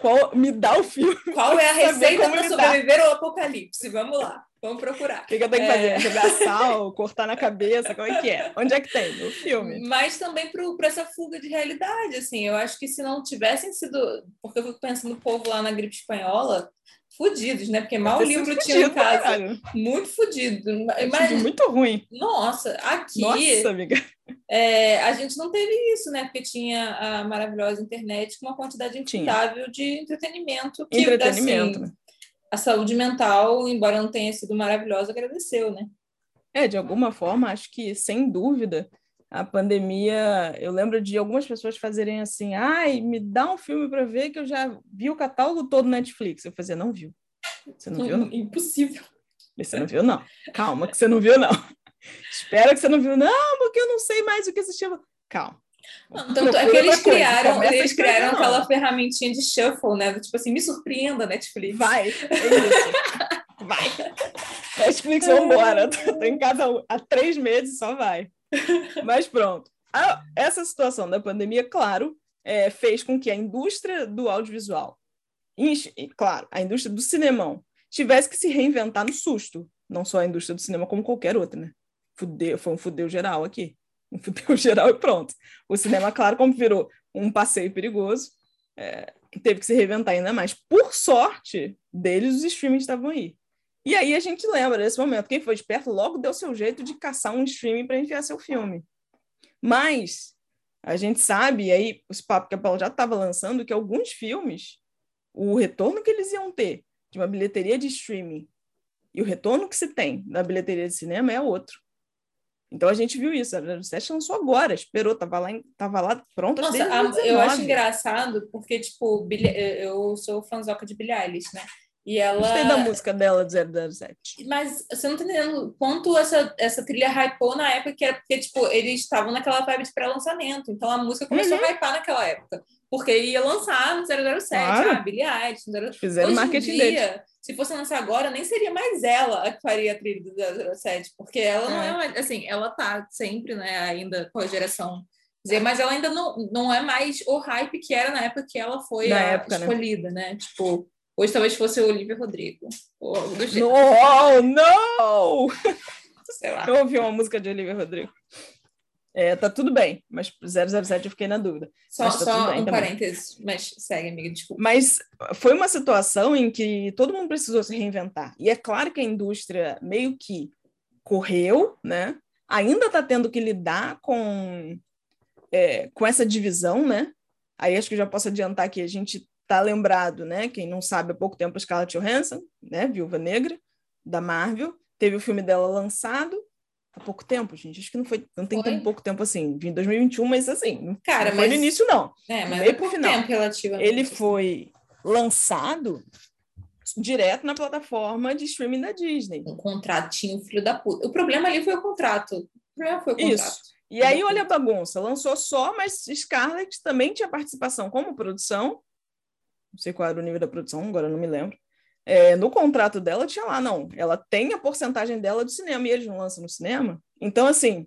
qual, me dá o filme, o Qual é a receita para sobreviver ao apocalipse? Vamos lá, vamos procurar. que, que eu tenho que É. fazer? Jogar sal, cortar na cabeça, como é que é? Onde é que tem? No filme. Mas também para essa fuga de realidade, assim, eu acho que se não tivessem sido, porque eu fico pensando no povo lá na gripe espanhola, fudidos, né? Porque mal o livro tinha em casa, caralho. muito fudido. Mas, muito ruim. nossa, aqui Nossa, amiga. é, a gente não teve isso, né? Porque tinha a maravilhosa internet com uma quantidade infindável de entretenimento. Que, Entretenimento, assim, né? a saúde mental, embora não tenha sido maravilhosa, agradeceu, né? É, de alguma forma, acho que, sem dúvida, a pandemia. Eu lembro de algumas pessoas fazerem assim: ai, me dá um filme para ver que eu já vi o catálogo todo no Netflix. Eu fazia, não viu. Você não viu, não? Impossível. Você não viu, não. Calma, que você não viu, não. Espera que você não viu, não, porque eu não sei mais o que assistir. Calma. Não, tanto é que eles coisa, criaram, eles criaram não. aquela ferramentinha de shuffle, né? Tipo assim, me surpreenda, Netflix. Vai, é. Vai. Netflix, vambora. Tô em casa há três meses, só vai. Mas pronto. A- essa situação da pandemia, claro, é, fez com que a indústria do audiovisual, e, claro, a indústria do cinemão, tivesse que se reinventar no susto. Não só a indústria do cinema, como qualquer outra, né? Fudeu, foi um fudeu geral aqui. Um fudeu geral e pronto. O cinema, claro, como virou um passeio perigoso, é, teve que se reinventar ainda mais. Por sorte deles, os streamings estavam aí. E aí a gente lembra desse momento. Quem foi esperto logo deu seu jeito de caçar um streaming para enviar seu filme. Mas a gente sabe, e aí os papos que a Paula já estava lançando, que alguns filmes, o retorno que eles iam ter de uma bilheteria de streaming e o retorno que se tem da bilheteria de cinema é outro. Então a gente viu isso. A 07 lançou agora, esperou, estava lá, tava lá pronta Nossa, desde a- 2019. eu acho engraçado porque, tipo, Billie- eu sou fãzoca de Billie Eilish, né? E ela. Gostei da música dela do 007. Mas você não tá entendendo quanto essa, essa trilha hypou na época, que era porque, tipo, eles estavam naquela vibe de pré-lançamento. Então a música começou Uhum. a hypar naquela época. Porque ia lançar no 007, Claro. ah, Billie Eilish, no 007. Fizeram Hoje marketing dia, deles. se fosse lançar agora, nem seria mais ela a que faria a trilha do 007, porque ela não É. é, uma, assim, ela tá sempre, né, ainda com a geração dizer, mas ela ainda não, não é mais o hype que era na época que ela foi a época, né? escolhida, né? Tipo, hoje talvez fosse o Olivia Rodrigo. Ou algo do jeito, No, não! sei lá. Eu ouvi uma música de Olivia Rodrigo. É, tá tudo bem, mas 007 eu fiquei na dúvida. Só, tá só um também. parênteses, mas segue, amiga, desculpa. Mas foi uma situação em que todo mundo precisou se reinventar. E é claro que a indústria meio que correu, né? Ainda está tendo que lidar com, é, com essa divisão, né? Aí acho que eu já posso adiantar que a gente tá lembrado, né? Quem não sabe, há pouco tempo a Scarlett Johansson, né? Viúva Negra, da Marvel. Teve o filme dela lançado há pouco tempo, gente. Acho que não foi, não tem Foi? tão pouco tempo assim, em 2021, mas assim, Cara, não foi mas- no início, não. É, mas meio é pro final. tempo relativamente. Ele foi lançado direto na plataforma de streaming da Disney. um contratinho, filho da puta. O problema ali foi o contrato. O problema foi o contrato. Isso. E aí, olha a bagunça, lançou só, mas Scarlett também tinha participação como produção. Sei qual era o nível da produção, agora não me lembro. É, no contrato dela tinha lá, não, ela tem a porcentagem dela de cinema e eles não lançam no cinema. Então, assim,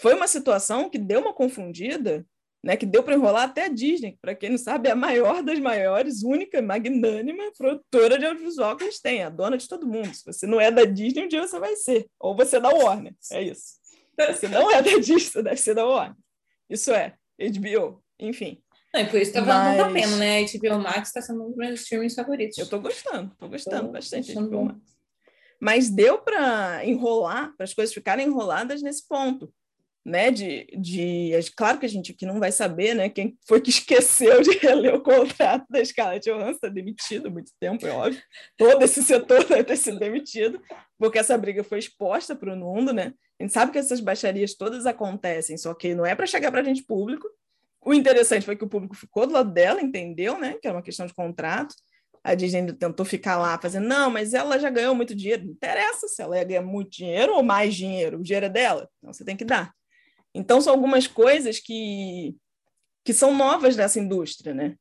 foi uma situação que deu uma confundida, né? Que deu para enrolar até a Disney, para quem não sabe, é a maior das maiores, única, magnânima produtora de audiovisual que gente tem, a dona de todo mundo. Se você não é da Disney, um dia você vai ser, ou você é da Warner, é isso. Se não é da Disney, você deve ser da Warner. Isso é, HBO, enfim. Não, e por isso tá valendo a Mas- pena, né? A HBO Max tá sendo um dos meus streamings favoritos. Eu tô gostando, tô gostando Tô bastante. achando HBO bom. Max. Mas deu para enrolar, para as coisas ficarem enroladas nesse ponto, né? De, de, claro que a gente aqui não vai saber, né? Quem foi que esqueceu de reler o contrato da Scarlett Johansson, demitido há muito tempo, é óbvio. Todo esse setor deve ter sido demitido, porque essa briga foi exposta para o mundo, né? A gente sabe que essas baixarias todas acontecem, só que não é para chegar para a gente público. O interessante foi que o público ficou do lado dela, entendeu, né? Que era uma questão de contrato. A Disney tentou ficar lá fazendo, não, mas ela já ganhou muito dinheiro. Não interessa se ela ia ganhar muito dinheiro ou mais dinheiro. O dinheiro é dela, então você tem que dar. Então, são algumas coisas que, que são novas nessa indústria, né?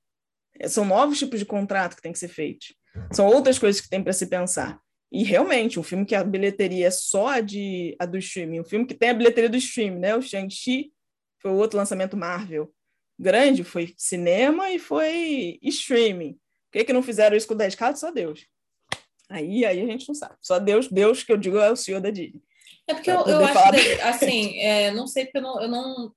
São novos tipos de contrato que tem que ser feitos. São outras coisas que tem para se pensar. E realmente, um filme que a bilheteria é só a, de, a do streaming, um filme que tem a bilheteria do streaming, né? O Shang-Chi foi o outro lançamento Marvel grande, foi cinema e foi streaming. Por que, que não fizeram isso com o 10 Scarlett? Só Deus. Aí, aí a gente não sabe. Só Deus, Deus que eu digo é o senhor da Disney. É porque eu, eu acho assim, é, não sei porque eu não, eu não,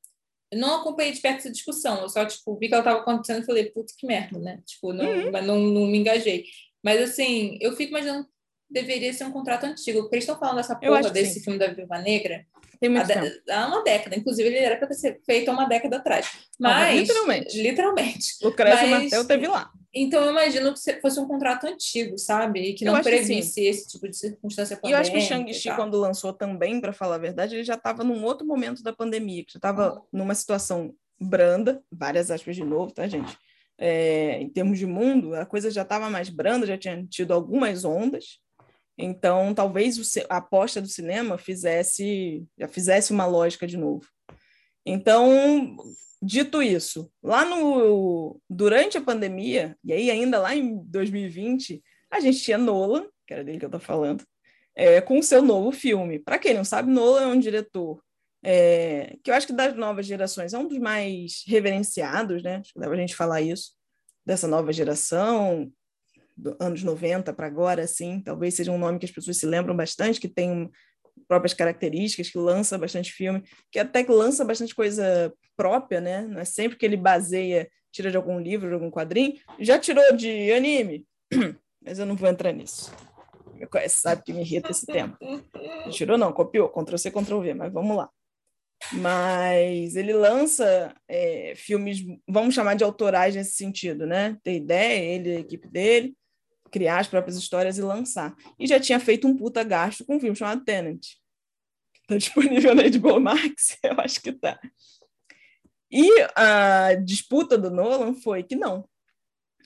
eu não acompanhei de perto essa discussão. Eu só, tipo, vi que ela estava acontecendo e falei, putz, que merda, né? Tipo, não, Uhum. não, não me engajei. Mas, assim, eu fico imaginando que deveria ser um contrato antigo. Porque eles estão falando dessa porra desse sim. filme da Viúva Negra Tem há, muito tempo. há uma década. Inclusive, ele era para ser feito há uma década atrás. Mas, literalmente. literalmente. Lucrécia mas- Martel teve lá. Então, eu imagino que se- fosse um contrato antigo, sabe? E que Eu não acho que previsse esse tipo de circunstância E eu acho que o Shang-Chi, quando lançou também, para falar a verdade, ele já estava num outro momento da pandemia, que já estava numa situação branda, várias aspas de novo, tá, gente? É, em termos de mundo, a coisa já estava mais branda, já tinha tido algumas ondas. Então, talvez a aposta do cinema fizesse, já fizesse uma lógica de novo. Então, dito isso, lá no durante a pandemia, e aí ainda lá em 2020, a gente tinha Nolan, que era dele que eu tô falando, é, com o seu novo filme. Para quem não sabe, Nolan é um diretor é, que eu acho que das novas gerações é um dos mais reverenciados, né? Acho que dá pra gente falar isso, dessa nova geração, anos 90 para agora, assim, talvez seja um nome que as pessoas se lembram bastante, que tem próprias características, que lança bastante filme, que até que lança bastante coisa própria, né? Não é sempre que ele baseia, tira de algum livro, de algum quadrinho. Já tirou de anime, mas eu não vou entrar nisso. Sabe que me irrita esse tema. Tirou não, copiou, Ctrl C, Ctrl V, mas vamos lá. Mas ele lança é, filmes, vamos chamar de autorais nesse sentido, né? Ter ideia, ele a equipe dele, criar as próprias histórias e lançar. E já tinha feito um puta gasto com um filme chamado Tenant. Está disponível na HBO Max? Eu acho que tá. E a disputa do Nolan foi que não.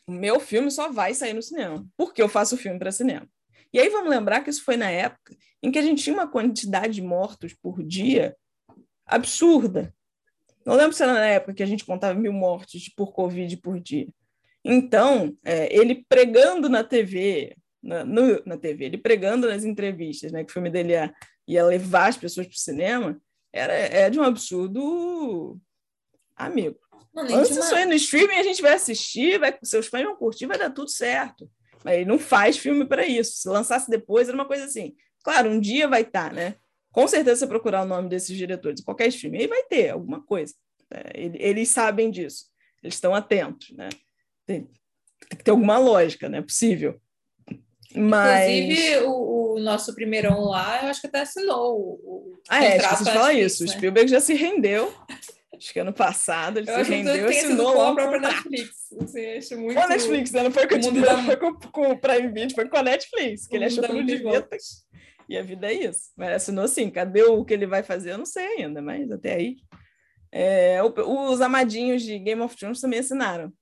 O meu filme só vai sair no cinema, porque eu faço filme para cinema. E aí vamos lembrar que isso foi na época em que a gente tinha uma quantidade de mortos por dia absurda. Não lembro se era na época que a gente contava mil mortes por Covid por dia. Então, é, ele pregando na TV, na, no, na TV, ele pregando nas entrevistas, né, que o filme dele ia, ia levar as pessoas para o cinema, era, é de um absurdo amigo. Não, Antes isso aí no streaming a gente vai assistir, vai, seus fãs vão curtir, vai dar tudo certo. Mas ele não faz filme para isso. Se lançasse depois, era uma coisa assim. Claro, um dia vai estar, tá, né? Com certeza, se procurar o nome desses diretores, qualquer streaming, aí vai ter alguma coisa. É, eles sabem disso. Eles estão atentos, né? Tem, tem que ter alguma lógica, né? Possível. Mas... Inclusive, o, o, nosso primeirão lá, eu acho que até assinou o, o ah, é, esqueci de falar isso. Né? O Spielberg já se rendeu. Acho que ano passado ele eu se rendeu e assinou lá a própria Netflix. Assim, acho muito... Com a Netflix, né? Não foi com, o da... foi com, com o Prime Video, foi com a Netflix, que ele achou que não devia ter. E a vida é isso. Mas assinou sim. Cadê o que ele vai fazer? Eu não sei ainda, mas até aí. É, os amadinhos de Game of Thrones também assinaram.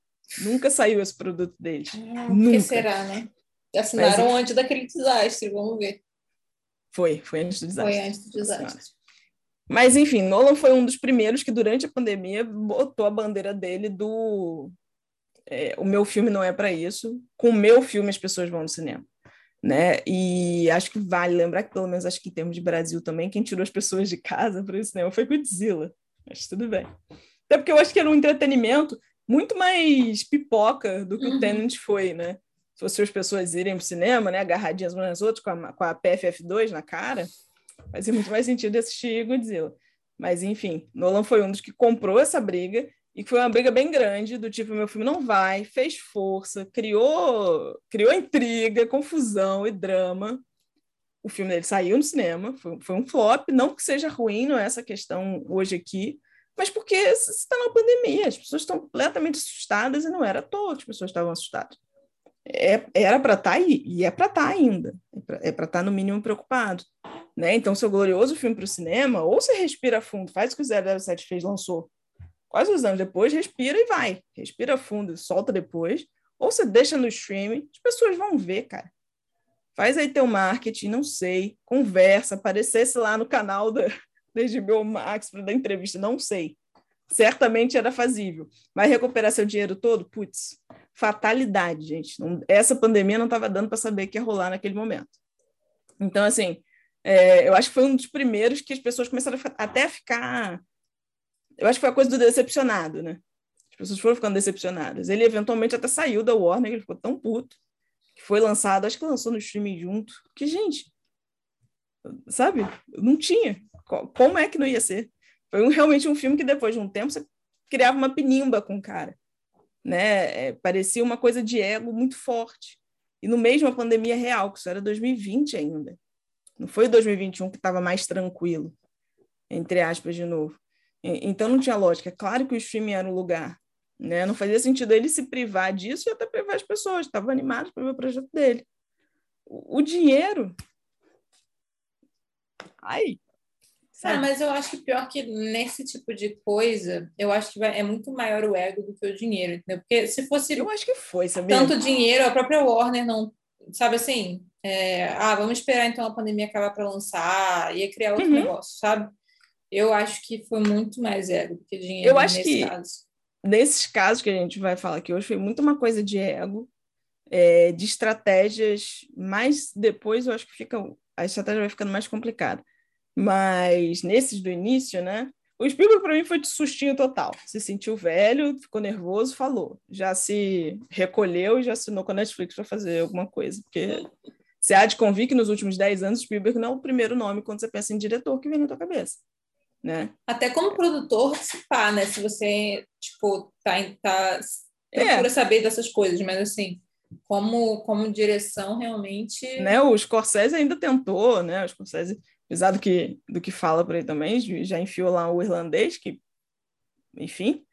Nunca saiu esse produto deles. Ah, Nunca. que será, né? Assinaram Mas, antes daquele desastre, vamos ver. Foi, foi antes do desastre. Foi antes do desastre. Mas, enfim, Nolan foi um dos primeiros que, durante a pandemia, botou a bandeira dele do. É, o meu filme não é para isso. Com o meu filme, as pessoas vão no cinema. Né? E acho que vale lembrar que, pelo menos, acho que em termos de Brasil também, quem tirou as pessoas de casa para o cinema foi Godzilla. Mas tudo bem. Até porque eu acho que era um entretenimento muito mais pipoca do que uhum. o Tenant foi, né? Se fosse as pessoas irem para o cinema, né, agarradinhas umas nas outras, com a, com a PFF2 na cara, fazia muito mais sentido assistir Godzilla. Mas, enfim, Nolan foi um dos que comprou essa briga e que foi uma briga bem grande, do tipo, meu filme não vai, fez força, criou, criou intriga, confusão e drama. O filme dele saiu no cinema, foi, foi um flop, não que seja ruim, não é essa questão hoje aqui, mas porque está na pandemia, as pessoas estão completamente assustadas e não era à toa que as pessoas estavam assustadas. É, era para estar tá aí, e é para estar tá ainda, é para estar tá no mínimo preocupado. Né? Então, seu glorioso filme para o cinema, ou você respira fundo, faz o que o 007 fez, lançou quase dois anos depois, respira e vai. Respira fundo, solta depois, ou você deixa no streaming, as pessoas vão ver, cara. Faz aí teu marketing, não sei, conversa, aparecesse lá no canal da, desde HBO Max para dar entrevista, não sei. Certamente era fazível. Vai recuperar seu dinheiro todo? Putz, fatalidade, gente. Não, essa pandemia não estava dando para saber que ia rolar naquele momento. Então, assim, é, eu acho que foi um dos primeiros que as pessoas começaram a, até a ficar. Eu acho que foi a coisa do decepcionado, né? As pessoas foram ficando decepcionadas. Ele eventualmente até saiu da Warner, ele ficou tão puto que foi lançado, acho que lançou no streaming junto. Que, gente, sabe? Não tinha. Como é que não ia ser? Foi um, realmente um filme que depois de um tempo você criava uma pinimba com o cara. Né? É, parecia uma coisa de ego muito forte. E no de uma pandemia real, que isso era 2020 ainda. Não foi 2021 que estava mais tranquilo, entre aspas, de novo. Então não tinha lógica. Claro que o streaming era um lugar. Né? Não fazia sentido ele se privar disso e até privar as pessoas. Estavam animados para ver o projeto dele. O, o dinheiro Ai. Ah, mas eu acho que pior que nesse tipo de coisa, eu acho que vai, é muito maior o ego do que o dinheiro, entendeu? Porque se fosse. Eu acho que foi, sabia? Tanto dinheiro, a própria Warner não. Sabe assim? É, ah, vamos esperar então a pandemia acabar para lançar, ia criar outro uhum. negócio, sabe? Eu acho que foi muito mais ego do que dinheiro eu acho nesse que, caso. Nesses casos que a gente vai falar aqui hoje, foi muito uma coisa de ego, é, de estratégias, mas depois eu acho que fica a estratégia vai ficando mais complicada. Mas nesses do início, né? O Spielberg para mim foi de sustinho total. Se sentiu velho, ficou nervoso, falou. Já se recolheu e já assinou com a Netflix para fazer alguma coisa. Porque você há de convir que nos últimos 10 anos Spielberg não é o primeiro nome quando você pensa em diretor que vem na tua cabeça. Né? Até como produtor, se pá, né? Se você, tipo, tá, tá procura é. saber dessas coisas, mas assim, como, como direção realmente. Né, o Scorsese ainda tentou, né? O Scorsese, apesar do que, do que fala por aí também, já enfiou lá o irlandês, que, enfim,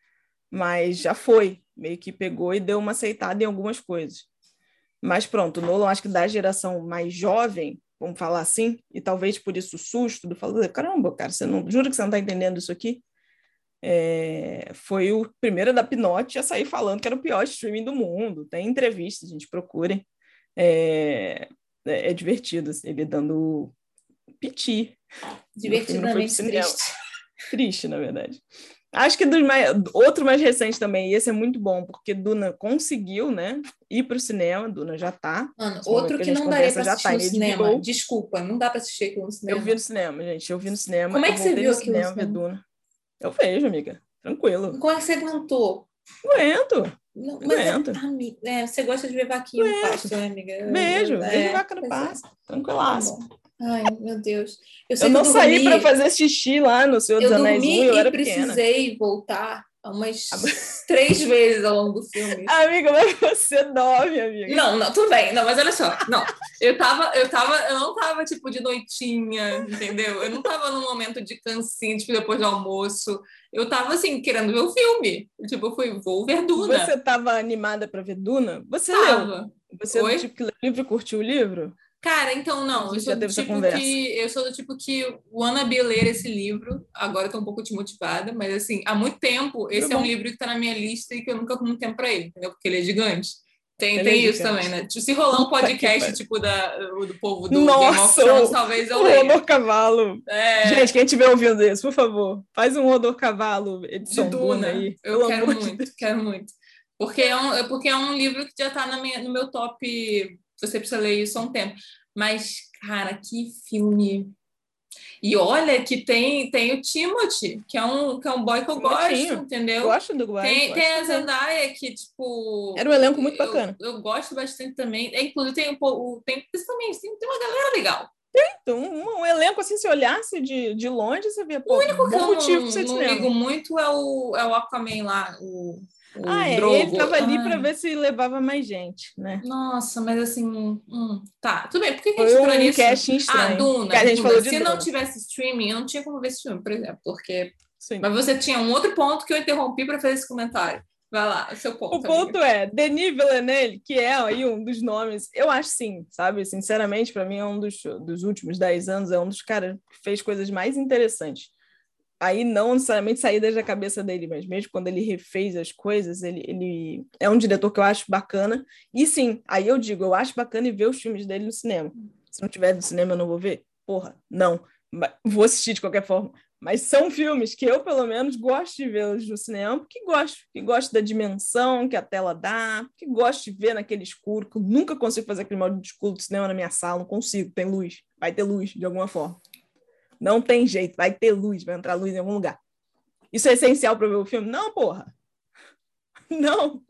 mas já foi, meio que pegou e deu uma aceitada em algumas coisas. Mas pronto, Nolan, acho que da geração mais jovem, vamos falar assim, e talvez por isso o susto do falar, caramba, cara, você não jura que você não está entendendo isso aqui? é, foi o primeiro da Pinote a sair falando que era o pior streaming do mundo. Tem entrevistas, gente, procurem. É, é, é divertido, assim, ele dando piti. Divertidamente triste. Triste, na verdade. Acho que mais, outro mais recente também, e esse é muito bom, porque Duna conseguiu, né, ir para o cinema, Duna já está. outro que, que não daria para assistir tá, no cinema. Desculpa, não dá para assistir aqui no cinema. Eu vi no cinema, gente, eu vi no cinema. Como é que você viu aqui no cinema? Duna. Eu vejo, amiga. tranquilo. Como é que você aguentou? Aguento. Não, mas é, Aguento. amiga, é, você gosta de ver vaquinha no pasto, né, amiga? Beijo, É, beijo vaca no é. passo. Tá Tranquilaço. bom. Ai, meu Deus. Eu, Eu não saí dormi- para fazer xixi lá no Senhor dos Eu Anéis 1, dormi eu e era pequena. precisei voltar umas três vezes ao longo do filme. Amiga, mas você dorme, amiga. Não, não, tudo bem. Não, mas olha só. Não, eu tava, eu tava, eu não tava tipo de noitinha, entendeu? Eu não tava num momento de cansinho, tipo, depois do almoço. Eu tava assim, querendo ver o filme. Tipo, eu fui, vou ver Duna. Você estava animada para ver Duna? Você leu? Tava. Você é Oi? do tipo que lê livro e curtiu o livro? Cara, então não, eu sou do tipo que eu sou do tipo que wannabe ler esse livro. Agora eu tô um pouco desmotivada, mas assim, há muito tempo esse é um bom. livro que tá na minha lista e que eu nunca tenho tempo para ele, entendeu? Porque ele é gigante. Tem, Ele tem é isso gigante. também, né? Tipo, Se rolar um podcast tipo da, do povo do Nossa, Game of Thrones, talvez eu O leia. Rodor Cavalo. É, Gente, quem estiver ouvindo isso, por favor, faz um Rodor Cavalo de edição Duna Duna. aí. Eu pelo quero de muito, quero muito. Porque é um, é porque é um livro que já tá na minha, no meu top. Você precisa ler isso há um tempo. Mas, cara, que filme. E olha que tem, tem o Timothy, que é um, que é um boy que eu gosto, entendeu? Eu gosto do Guai. Tem, tem a Zendaya, que, tipo. Era um elenco muito eu- bacana. Eu, gosto bastante também. É, inclusive, tem, um, o- tem, principalmente, tem, tem uma galera legal. Então, um, um elenco assim, se olhasse de, de longe, você via, pô, Porque bom eu motivo não, não ligo muito é o, é o Aquaman lá, o. o Ah, é, Drogo. ele tava ali para ver se levava mais gente, né? Nossa, mas assim, hum, tá, tudo bem. Por que, que a gente um entrou nisso? casting Ah, estranho. Duna. que a gente Duna. falou de Se Duna. não tivesse streaming, eu não tinha como ver esse filme, por exemplo, porque. Sim. Mas você tinha um outro ponto que eu interrompi para fazer esse comentário. Vai lá, o seu ponto. O ponto é, Denis Villeneuve, que é aí um dos nomes, eu acho sim, sabe? Sinceramente, para mim é um dos, dos últimos 10 anos, é um dos caras que fez coisas mais interessantes. Aí não necessariamente saídas da cabeça dele, mas mesmo quando ele refez as coisas, ele, ele é um diretor que eu acho bacana. E sim, aí eu digo, eu acho bacana e ver os filmes dele no cinema. Se não tiver no cinema, eu não vou ver? Porra, não. Vou assistir de qualquer forma. Mas são filmes que eu, pelo menos, gosto de vê-los no cinema, porque gosto, que gosto da dimensão que a tela dá, que gosto de ver naquele escuro, que eu nunca consigo fazer aquele modo de escuro do cinema na minha sala, não consigo, tem luz, vai ter luz de alguma forma. Não tem jeito, vai ter luz, vai entrar luz em algum lugar. Isso é essencial para ver o filme? Não, porra. Não.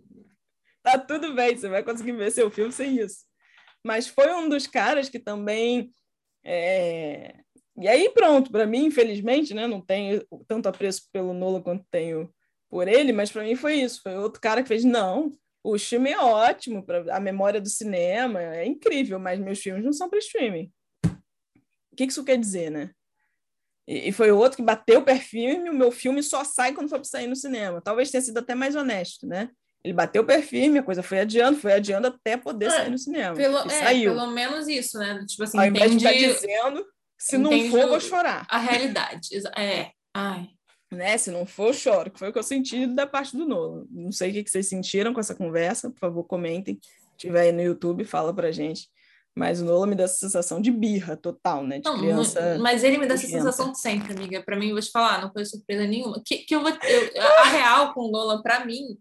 Tá tudo bem, você vai conseguir ver seu filme sem isso. Mas foi um dos caras que também é, e aí, pronto, para mim, infelizmente, né, não tenho tanto apreço pelo Nolan quanto tenho por ele, mas para mim foi isso. Foi outro cara que fez, não, o filme é ótimo, para a memória do cinema é incrível, mas meus filmes não são para streaming. O que isso quer dizer, né? E, e foi outro que bateu o perfil e o meu filme só sai quando for para sair no cinema. Talvez tenha sido até mais honesto, né? Ele bateu o perfil, a coisa foi adiando, foi adiando até poder É, sair no cinema. Pelo, e é, saiu. pelo menos isso, né? Tipo assim, Ao invés de estar dizendo, se não for, vou chorar. a realidade. É. Ai. né? Se não for, eu choro, que foi o que eu senti da parte do Nolan. Não sei o que que vocês sentiram com essa conversa, por favor, comentem. Se tiver aí no YouTube, fala pra gente. Mas o Nolan me dá essa sensação de birra total, né? De Não, criança. mas ele me dá essa sensação de sempre, amiga. Pra mim, eu vou te falar, não foi surpresa nenhuma. Que, que eu vou, eu- a real com o Nolan, pra mim,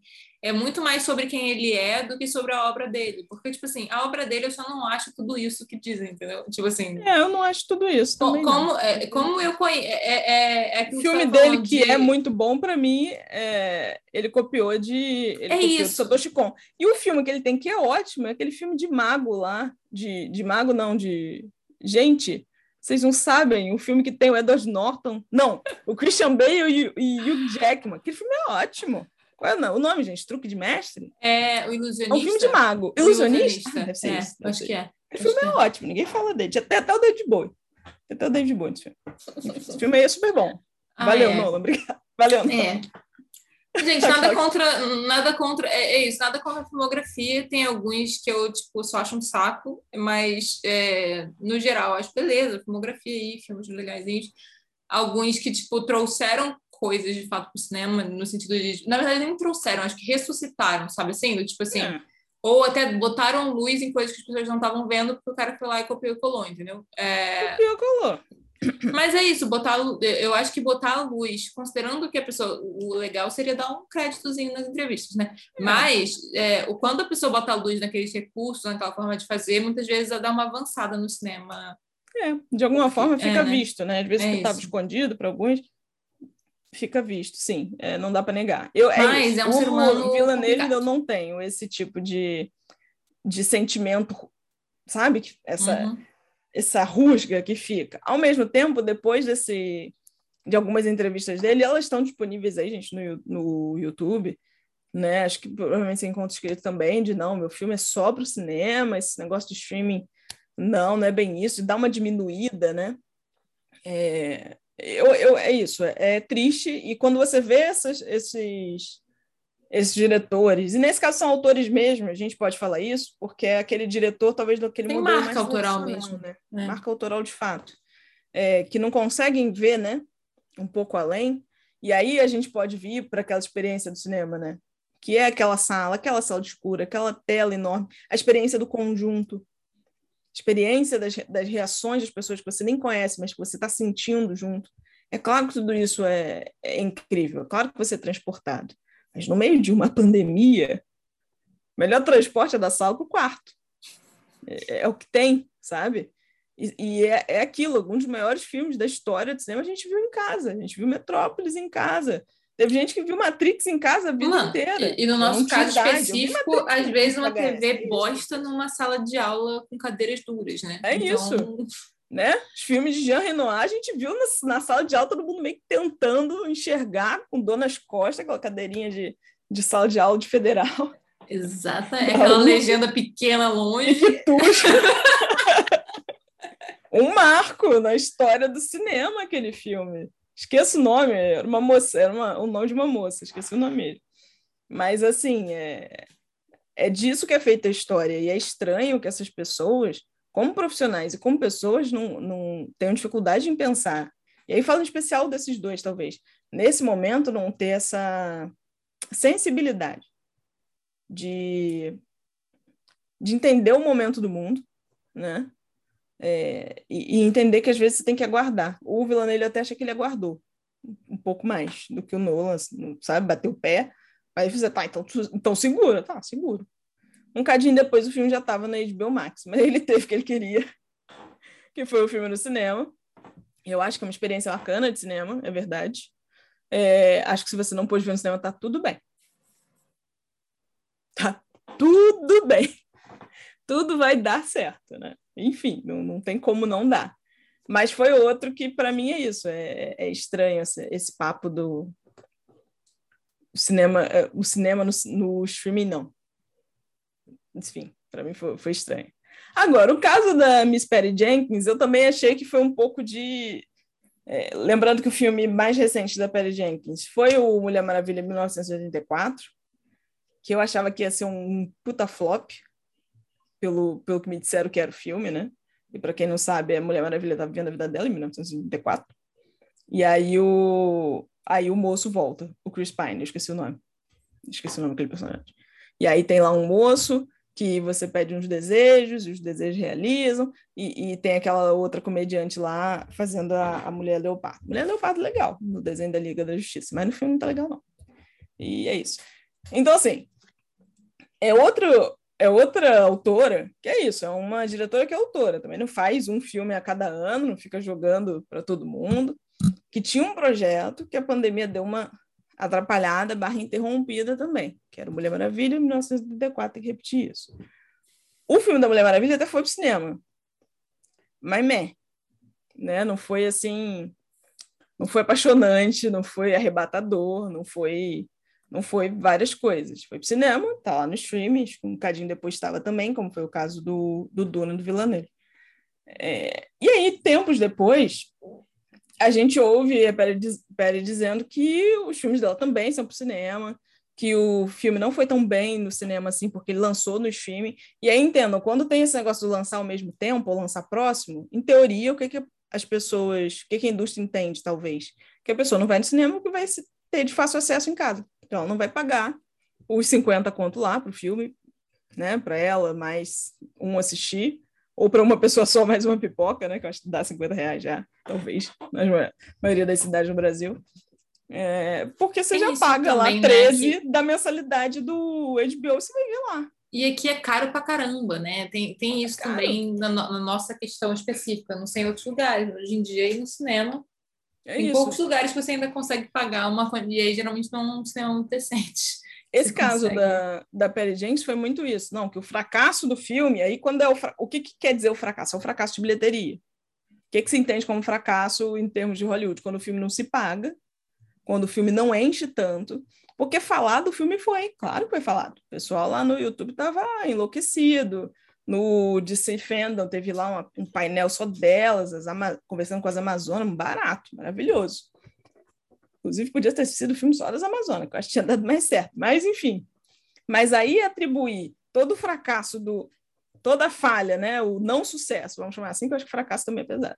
é muito mais sobre quem ele é do que sobre a obra dele. Porque, tipo assim, a obra dele eu só não acho tudo isso que dizem, entendeu? Tipo assim. É, eu não acho tudo isso também. como, é, como eu conheço. É, é, é O aquilo filme dele, falando que de- é muito bom pra mim, é, ele copiou de. Ele É copiou de isso. Satoshi Kon. E o filme que ele tem que é ótimo, é aquele filme de mago lá. De, de mago, não, de. Gente, vocês não sabem, o filme que tem o Edward Norton. Não, o Christian Bale e, e Hugh Jackman. Aquele filme é ótimo. Qual é o nome, gente? Truque de Mestre? É o É ilusionista. um filme de mago. O Ilusionista? Ah, deve ser é, isso. deve acho ser que é. Acho filme é é. ótimo, ninguém fala dele. Tem até o David Bowie. Até o David Bowie nesse filme. Esse filme aí é super bom. Ah, Valeu, é. Nolan. Obrigado. Valeu, Nolan. É. Gente, nada contra, nada contra, é, é isso, nada contra a filmografia. Tem alguns que eu, tipo, só acho um saco, mas é, no geral, acho beleza, filmografia aí, filmes legaisinhos. Alguns que, tipo, trouxeram coisas de fato pro cinema, no sentido de. Na verdade, nem trouxeram, acho que ressuscitaram, sabe assim? Do, tipo assim. É. Ou até botaram luz em coisas que as pessoas não estavam vendo, porque o cara foi lá e copiou e colou, entendeu? É, Pior colou. mas é isso, botar, eu acho que botar a luz, considerando que a pessoa, o legal seria dar um créditozinho nas entrevistas, né? Mas é, o quando a pessoa bota a luz naqueles recursos, naquela forma de fazer, muitas vezes ela dá uma avançada no cinema. É, de alguma forma fica né? visto, né? Às vezes É que estava escondido para alguns. Fica visto, sim, é, não dá para negar. Eu, é Mas é, é um ser humano. Villeneuve eu não tenho esse tipo de, de sentimento, sabe? Essa, uhum. essa rusga que fica. Ao mesmo tempo, depois desse de algumas entrevistas dele, elas estão disponíveis aí, gente, no, no YouTube, né? Acho que provavelmente você encontra escrito também de não, meu filme é só para o cinema, esse negócio de streaming, não, não é bem isso, dá uma diminuída, né? É, eu, eu, é isso, é, é, triste, e quando você vê essas, esses, esses diretores, e nesse caso são autores mesmo, a gente pode falar isso, porque é aquele diretor, talvez, daquele Tem modelo marca autoral mesmo. Né? É. Marca autoral de fato. É, que não conseguem ver, né? Um pouco além, e aí a gente pode vir para aquela experiência do cinema, né? Que é aquela sala, aquela sala escura, aquela tela enorme, a experiência do conjunto, experiência das, das reações das pessoas que você nem conhece, mas que você está sentindo junto. É claro que tudo isso é, é incrível, é claro que você é transportado. Mas no meio de uma pandemia, o melhor transporte é da sala para o quarto. É, é, o que tem, sabe? E, e é, é, aquilo, alguns dos maiores filmes da história do cinema a gente viu em casa, a gente viu Metrópolis em casa, Teve gente que viu Matrix em casa a vida Mano, inteira. E, e no nosso caso específico, às vezes uma TV bosta numa sala de aula com cadeiras duras, né? É então... isso. Né? Os filmes de Jean Renoir a gente viu na, na, sala de aula todo mundo meio que tentando enxergar com dor nas costas, aquela cadeirinha de, de sala de aula de federal. Exato, é aquela legenda pequena longe. um marco na história do cinema, aquele filme. Esqueço o nome, era uma moça, era uma, o nome de uma moça, esqueci o nome Mas, assim, é, é disso que é feita a história. E é estranho que essas pessoas, como profissionais e como pessoas, não, não tenham dificuldade em pensar. E aí falo em especial desses dois, talvez. Nesse momento, não ter essa sensibilidade de, de entender o momento do mundo, né? É, e, e, entender que às vezes você tem que aguardar. O Villanelle até acha que ele aguardou um pouco mais do que o Nolan, sabe? Bateu o pé. Aí você, tá, então, então segura. Tá, seguro. Um cadinho depois o filme já estava na HBO Max, mas ele teve o que ele queria, que foi o filme no cinema. Eu acho que é uma experiência bacana de cinema, é verdade. É, acho que se você não pôde ver no cinema, tá tudo bem. Tá tudo bem. Tudo vai dar certo, né? Enfim, não, não tem como não dar. Mas foi outro que, para mim, é isso. É, é estranho esse, esse, papo do cinema, é, o cinema no, no streaming, não. Enfim, para mim foi, foi estranho. Agora, o caso da Miss Patty Jenkins, eu também achei que foi um pouco de. É, lembrando que o filme mais recente da Patty Jenkins foi o Mulher Maravilha 1984, que eu achava que ia ser um puta flop, pelo, pelo que me disseram que era o filme, né? E para quem não sabe, a Mulher Maravilha estava vivendo a vida dela em 1984. E aí o, aí o moço volta, o Chris Pine, eu esqueci o nome. Esqueci o nome daquele personagem. E aí tem lá um moço que você pede uns desejos, e os desejos realizam, e, e tem aquela outra comediante lá fazendo a, a Mulher Leopardo. Mulher Leopardo legal, no desenho da Liga da Justiça, mas no filme não tá legal, não. E é isso. Então, assim, é outro, é outra autora, que é isso, é uma diretora que é autora, também não faz um filme a cada ano, não fica jogando para todo mundo, que tinha um projeto que a pandemia deu uma atrapalhada, barra interrompida também, que era Mulher Maravilha, em 1974, tem que repetir isso. O filme da Mulher Maravilha até foi para o cinema, mas meh, né? Não foi assim, não foi apaixonante, não foi arrebatador, não foi não foi várias coisas. Foi pro cinema, tá lá no streaming, um bocadinho depois estava também, como foi o caso do, do Duna do Villanelle. É, e aí, tempos depois, a gente ouve a Perry dizendo que os filmes dela também são pro cinema, que o filme não foi tão bem no cinema assim, porque ele lançou no streaming. E aí, entendam, quando tem esse negócio de lançar ao mesmo tempo, ou lançar próximo, em teoria, o que, que as pessoas, o que, que a indústria entende, talvez? Que a pessoa não vai no cinema, que vai ter de fácil acesso em casa. Então, ela não vai pagar os 50 conto lá para o filme, né? Para ela, mais um assistir. Ou para uma pessoa só, mais uma pipoca, né? Que eu acho que dá 50 reais já, talvez, na maioria das cidades no Brasil. É, porque você Tem já paga também, lá 13 né? da mensalidade do HBO, você vai ver lá. E aqui é caro pra caramba, né? Tem, tem isso é também na, na, nossa questão específica, não sei em outros lugares. Hoje em dia, ir no cinema É em isso. poucos lugares você ainda consegue pagar uma e aí geralmente não é um decente. Esse Você caso consegue. da, da Perry Jenkins foi muito isso. Não, que o fracasso do filme, aí quando é o, o que, que quer dizer o fracasso? É o fracasso de bilheteria. O que, que se entende como fracasso em termos de Hollywood? Quando o filme não se paga, quando o filme não enche tanto. Porque falar do filme foi, claro que foi falado. O pessoal lá no YouTube estava enlouquecido. No DC Fandom teve lá uma- um painel só delas, conversando com as Amazonas, barato, maravilhoso. Inclusive, podia ter sido o filme só das Amazonas, que eu acho que tinha dado mais certo. Mas, enfim. Mas aí atribuir todo o fracasso do. toda a falha, né? O não sucesso, vamos chamar assim, que eu acho que fracasso também é pesado,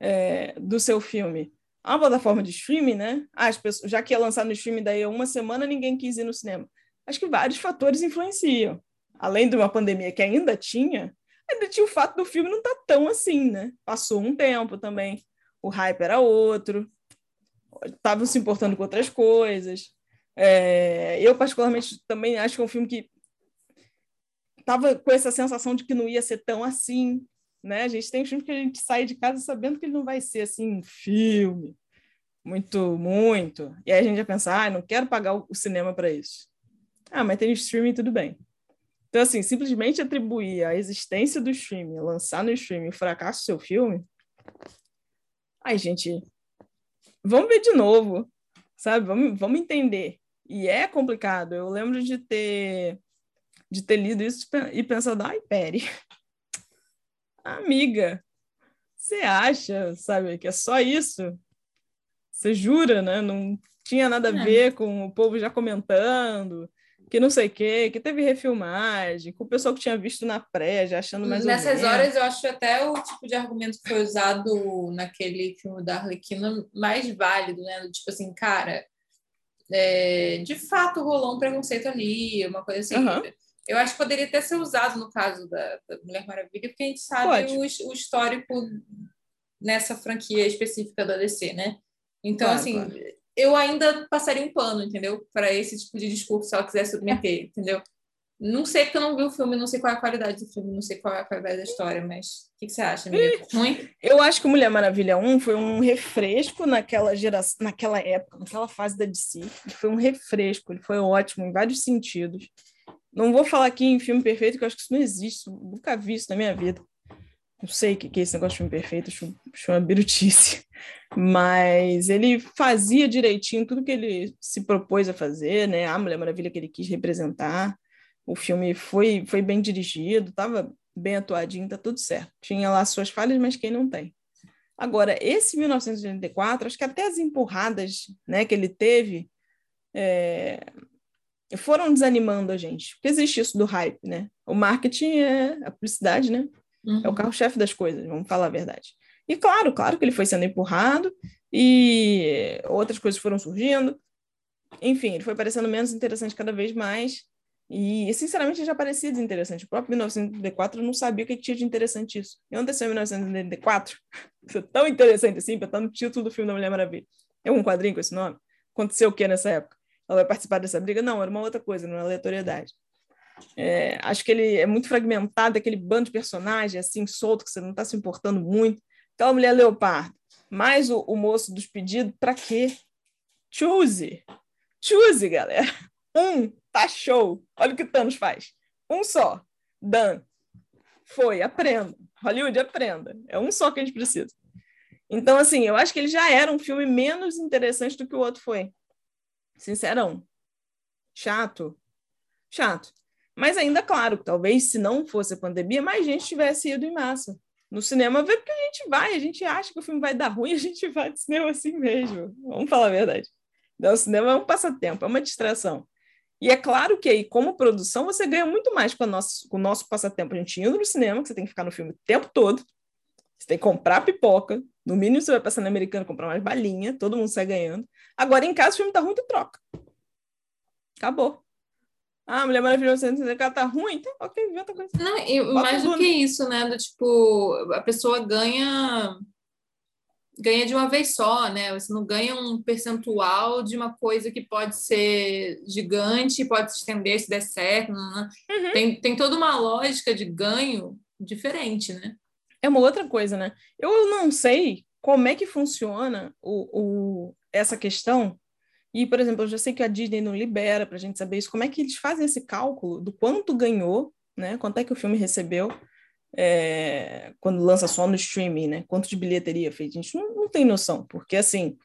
é, do seu filme a uma plataforma de streaming, né? Ah, as pessoas, já que ia lançar no streaming daí uma semana, ninguém quis ir no cinema. Acho que vários fatores influenciam. Além de uma pandemia que ainda tinha, ainda tinha o fato do filme não estar tá tão assim, né? Passou um tempo também, o hype era outro, estavam se importando com outras coisas. É, eu, particularmente, também acho que é um filme que estava com essa sensação de que não ia ser tão assim, né? A gente tem filme que a gente sai de casa sabendo que ele não vai ser assim um filme muito, muito. E aí a gente já pensa, ah, não quero pagar o cinema para isso. Ah, mas tem streaming, tudo bem. Então, assim, simplesmente atribuir a existência do streaming, lançar no streaming o fracasso do seu filme. Ai, gente, vamos ver de novo, sabe? Vamos, vamos entender. E é complicado. Eu lembro de ter de ter lido isso e pensado, ai, pere, amiga, você acha, sabe, que é só isso? Você jura, né? Não tinha nada a É. ver com o povo já comentando, que não sei o quê, que teve refilmagem, com o pessoal que tinha visto na pré, já achando mais ou Nessas horas, eu acho até o tipo de argumento que foi usado naquele filme da Arlequina mais válido, né? Tipo assim, cara, é, de fato rolou um preconceito ali, uma coisa assim. Aham. Eu acho que poderia até ser usado no caso da, da Mulher Maravilha, porque a gente sabe o, o histórico nessa franquia específica da DC, né? Então, Claro, assim, claro. Eu ainda passaria um pano, entendeu? Para esse tipo de discurso, se ela quiser submeter, entendeu? Não sei porque eu não vi o filme, não sei qual é a qualidade do filme, não sei qual é a qualidade da história, mas o que, que você acha, amiga? Ruim? Eu acho que Mulher Maravilha 1 foi um refresco naquela geração, naquela época, naquela fase da DC. Ele foi um refresco, ele foi ótimo em vários sentidos. Não vou falar aqui em filme perfeito, que eu acho que isso não existe. Nunca vi isso na minha vida. Não sei o que que é esse negócio de filme perfeito, acho, uma birutice. Mas ele fazia direitinho tudo que ele se propôs a fazer, né? A Mulher Maravilha que ele quis representar. O filme foi, foi bem dirigido, estava bem atuadinho, tá tudo certo. Tinha lá suas falhas, mas quem não tem? Agora, esse 1984, acho que até as empurradas né, que ele teve é, foram desanimando a gente. Porque existe isso do hype, né? O marketing é a publicidade, né? É o carro-chefe das coisas, vamos falar a verdade. E claro, claro que ele foi sendo empurrado e outras coisas foram surgindo. Enfim, ele foi parecendo menos interessante cada vez mais. E, sinceramente, já parecia desinteressante. O próprio 1984 eu não sabia o que tinha de interessante isso. E aconteceu em 1984? Foi tão interessante assim, para estar no título do filme da Mulher Maravilha. É um quadrinho com esse nome? Aconteceu o que nessa época? Ela vai participar dessa briga? Não, era uma outra coisa, não era aleatoriedade. É, acho que ele é muito fragmentado, aquele bando de personagens assim, solto, que você não está se importando muito. Aquela mulher leopardo, mais o, o moço dos pedidos, para quê? Choose! Choose, galera! Um, tá show! Olha o que o Thanos faz. Um só. Dan. Foi, aprenda. Hollywood, aprenda. É um só que a gente precisa. Então, assim, eu acho que ele já era um filme menos interessante do que o outro foi. Sincerão. Chato. Chato. Mas ainda, claro, talvez se não fosse a pandemia, mais gente tivesse ido em massa no cinema ver, porque a gente vai, a gente acha que o filme vai dar ruim, a gente vai de cinema assim mesmo. Vamos falar a verdade. Então, o cinema é um passatempo, é uma distração. E é claro que aí, como produção, você ganha muito mais com, a nosso, com o nosso passatempo. A gente indo no cinema, que você tem que ficar no filme o tempo todo, você tem que comprar pipoca, no mínimo você vai passar no americano comprar mais balinha, todo mundo sai ganhando. Agora, em casa, o filme tá ruim, tu troca. Acabou. Ah, Mulher Maravilha 1964 tá ruim? Então, ok, vê outra coisa. Não, e Bota mais do que isso, né? Do tipo, a pessoa ganha ganha de uma vez só, né? Você não ganha um percentual de uma coisa que pode ser gigante, pode se estender se der certo. Uhum. Tem, tem toda uma lógica de ganho diferente, né? É uma outra coisa, né? Eu não sei como é que funciona o, o, essa questão. E, por exemplo, eu já sei que a Disney não libera para a gente saber isso. Como é que eles fazem esse cálculo do quanto ganhou, né? Quanto é que o filme recebeu é, quando lança só no streaming, né? Quanto de bilheteria fez? A gente não, não tem noção, porque assim,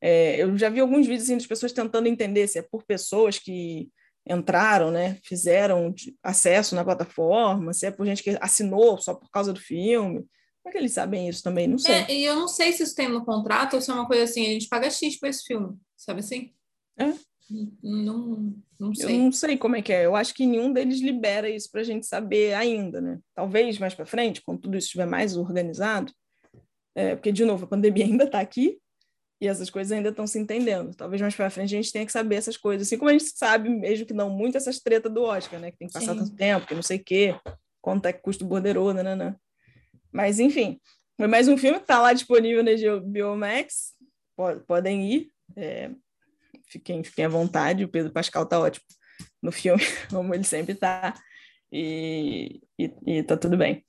é, eu já vi alguns vídeos assim, das pessoas tentando entender se é por pessoas que entraram, né? Fizeram acesso na plataforma, se é por gente que assinou só por causa do filme. Como é que eles sabem isso também? Não sei. É, e eu não sei se isso tem no contrato ou se é uma coisa assim, a gente paga X por esse filme, sabe assim? É. Não, não sei. Eu não sei como é que é. Eu acho que nenhum deles libera isso para a gente saber ainda, né? Talvez mais para frente, quando tudo isso estiver mais organizado, é, porque, de novo, a pandemia ainda está aqui e essas coisas ainda estão se entendendo. Talvez mais para frente a gente tenha que saber essas coisas. Assim como a gente sabe, mesmo que não muito, essas tretas do Oscar, né? Que tem que passar Sim. tanto tempo, que não sei o quê, quanto é que custa o borderô, né? Mas, enfim, foi mais um filme que está lá disponível na Biomax. Podem ir. É, fiquem, fiquem à vontade. O Pedro Pascal está ótimo no filme, como ele sempre está. E, e, e tá tudo bem.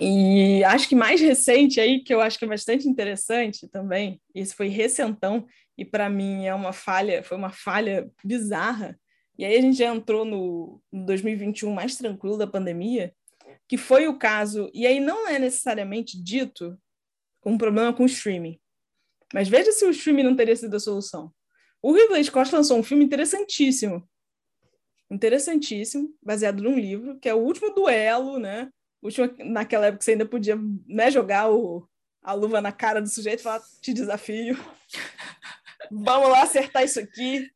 E acho que mais recente aí, que eu acho que é bastante interessante também, isso foi recentão, e para mim é uma falha, foi uma falha bizarra. E aí a gente já entrou no, no 2021 mais tranquilo da pandemia, que foi o caso, e aí não é necessariamente dito um problema com o streaming. Mas veja se o streaming não teria sido a solução. O Ridley Scott lançou um filme interessantíssimo. Interessantíssimo, baseado num livro, que é o último duelo, né? Último, naquela época você ainda podia né, jogar o, a luva na cara do sujeito e falar: te desafio. Vamos lá acertar isso aqui.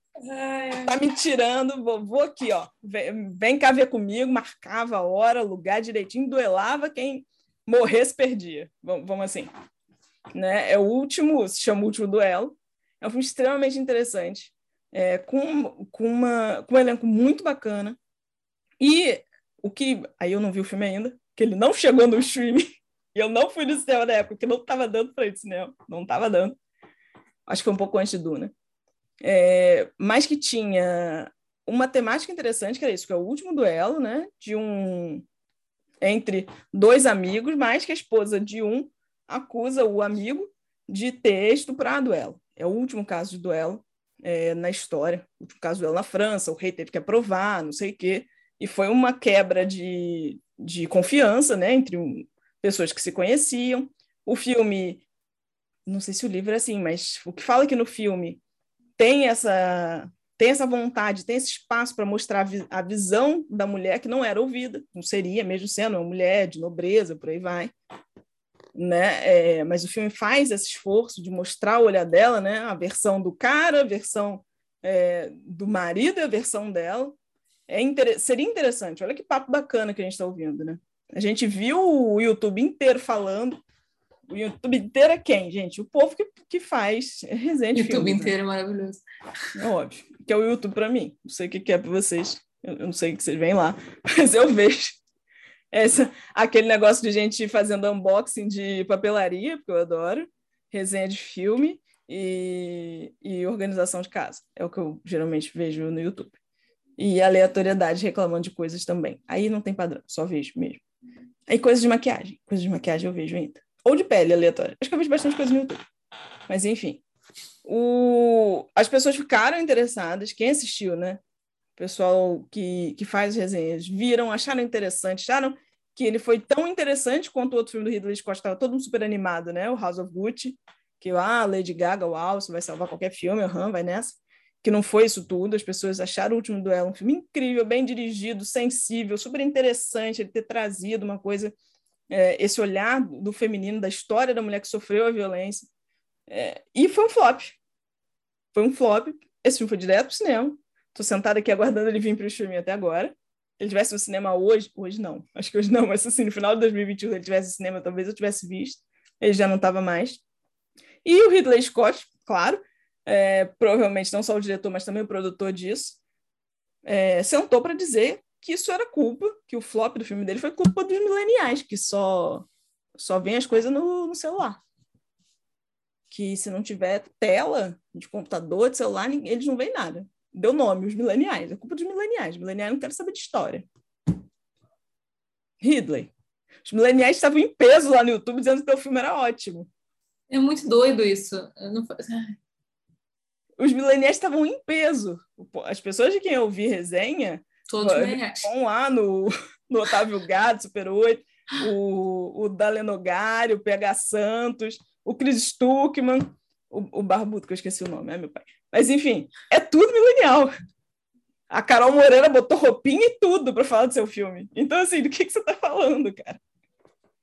Tá me tirando, vou, vou aqui, ó. Vem, vem, cá ver comigo, marcava a hora, lugar direitinho, duelava, quem morresse perdia. Vamos, vamos assim. Né? É o último, se chama o último duelo. É um filme extremamente interessante, é, com, com, uma, com um elenco muito bacana. E o que. Aí eu não vi o filme ainda, que ele não chegou no streaming. E eu não fui no cinema na época, que não estava dando para ir no cinema. Não estava dando. Acho que foi um pouco antes de Duna é, mas que tinha uma temática interessante, que era isso, que é o último duelo, né, de um entre dois amigos, mas que a esposa de um acusa o amigo de ter estuprado ela. É o último caso de duelo é, na história, o último caso de duelo na França, o rei teve que aprovar, não sei o quê, e foi uma quebra de, de confiança, né, entre um, pessoas que se conheciam. O filme, não sei se o livro é assim, mas o que fala que no filme tem essa tem essa vontade, tem esse espaço para mostrar a, visão da mulher que não era ouvida, não seria, mesmo sendo uma mulher de nobreza, por aí vai. Né? É, mas o filme faz esse esforço de mostrar o olhar dela, né? a versão do cara, a versão é, do marido e a versão dela. É inter... Seria interessante, olha que papo bacana que a gente está ouvindo. Né? A gente viu o YouTube inteiro falando o YouTube inteiro é quem, gente? O povo que, que faz resenha de YouTube filmes, né? inteiro né? é maravilhoso. É óbvio. Que é o YouTube para mim. Não sei o que é para vocês. Eu, eu não sei o que vocês veem lá. Mas eu vejo. Essa, aquele negócio de gente fazendo unboxing de papelaria, porque eu adoro. Resenha de filme e, e organização de casa. É o que eu geralmente vejo no YouTube. E aleatoriedade reclamando de coisas também. Aí não tem padrão, só vejo mesmo. Aí coisas de maquiagem. Coisas de maquiagem eu vejo ainda. Ou de pele aleatória. Acho que eu vejo bastante coisa no YouTube. Mas enfim. O... As pessoas ficaram interessadas, quem assistiu, né? Pessoal que, que faz resenhas viram, acharam interessante, acharam que ele foi tão interessante quanto o outro filme do Ridley Scott, estava todo mundo super animado, né? O House of Gucci, que, ah, Lady Gaga, uau, você vai salvar qualquer filme, aham, vai nessa. Que não foi isso tudo, as pessoas acharam o Último Duelo um filme incrível, bem dirigido, sensível, super interessante ele ter trazido uma coisa é, esse olhar do feminino, da história da mulher que sofreu a violência. É, e foi um flop. Foi um flop. Esse filme foi direto para o cinema. Estou sentada aqui aguardando ele vir para o streaming até agora. Se ele tivesse no cinema hoje, hoje não, acho que hoje não, mas assim, no final de 2021, se ele tivesse no cinema, talvez eu tivesse visto. Ele já não estava mais. E o Ridley Scott, claro, é, provavelmente não só o diretor, mas também o produtor disso, é, sentou para dizer que isso era culpa, que o flop do filme dele foi culpa dos mileniais, que só só vem as coisas no, no celular. Que se não tiver tela de computador, de celular, eles não veem nada. Deu nome, os mileniais. É culpa dos mileniais. Mileniais não querem saber de história. Ridley. Os mileniais estavam em peso lá no YouTube dizendo que o filme era ótimo. É muito doido isso. Não... Os mileniais estavam em peso. As pessoas de quem eu vi resenha Todos vão lá no, no Otávio Gado, Super 8, o, o Dalenogari, o PH Santos, o Chris Stuckman, o, o Barbudo, que eu esqueci o nome, é meu pai. Mas, enfim, é tudo milenial. A Carol Moreira botou roupinha e tudo para falar do seu filme. Então, assim, do que, que você está falando, cara?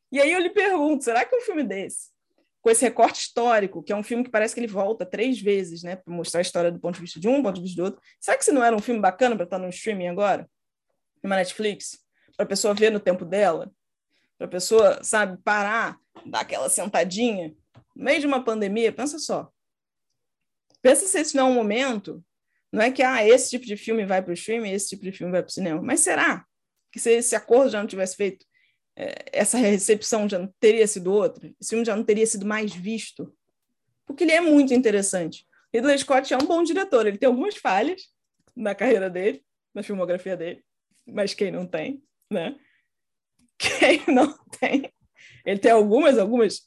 E aí eu lhe pergunto, será que um filme desse, com esse recorte histórico, que é um filme que parece que ele volta três vezes, né, para mostrar a história do ponto de vista de um, do ponto de vista do outro, será que se não era um filme bacana para estar no streaming agora? Numa Netflix? Para a pessoa ver no tempo dela? Para a pessoa, sabe, parar, dar aquela sentadinha? No meio de uma pandemia, pensa só. Pensa se esse não é um momento não é que ah, esse tipo de filme vai para o streaming, esse tipo de filme vai para o cinema. Mas será que se esse acordo já não tivesse feito, é, essa recepção já não teria sido outra? Esse filme já não teria sido mais visto? Porque ele é muito interessante. Ridley Scott é um bom diretor. Ele tem algumas falhas na carreira dele, na filmografia dele, mas quem não tem, né? Quem não tem? Ele tem algumas, algumas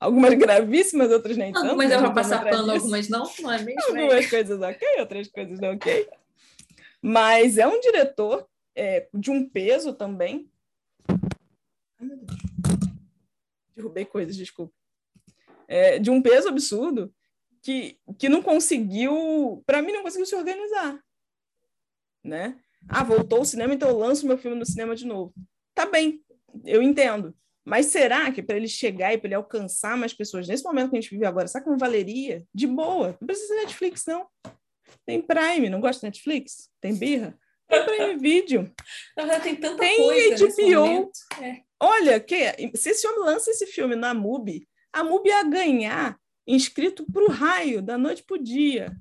Algumas gravíssimas, outras nem tanto. Algumas dá para passar pano, algumas não, não é mesmo? Algumas é. coisas ok, outras coisas não ok. Mas é um diretor é, de um peso também. Ai, meu Deus. Derrubei coisas, desculpa. É, de um peso absurdo que, que não conseguiu, para mim, não conseguiu se organizar. Né? Ah, voltou o cinema, então eu lanço meu filme no cinema de novo. Tá bem, eu entendo. Mas será que para ele chegar e para ele alcançar mais pessoas, nesse momento que a gente vive agora, será que não valeria? De boa. Não precisa de Netflix, não. Tem Prime, não gosta de Netflix? Tem birra? Tem Prime Video. Tem tanta tem coisa. Tem HBO. É. Olha, que, se esse homem lança esse filme na MUBI, a MUBI ia ganhar inscrito para o raio, da noite para o dia.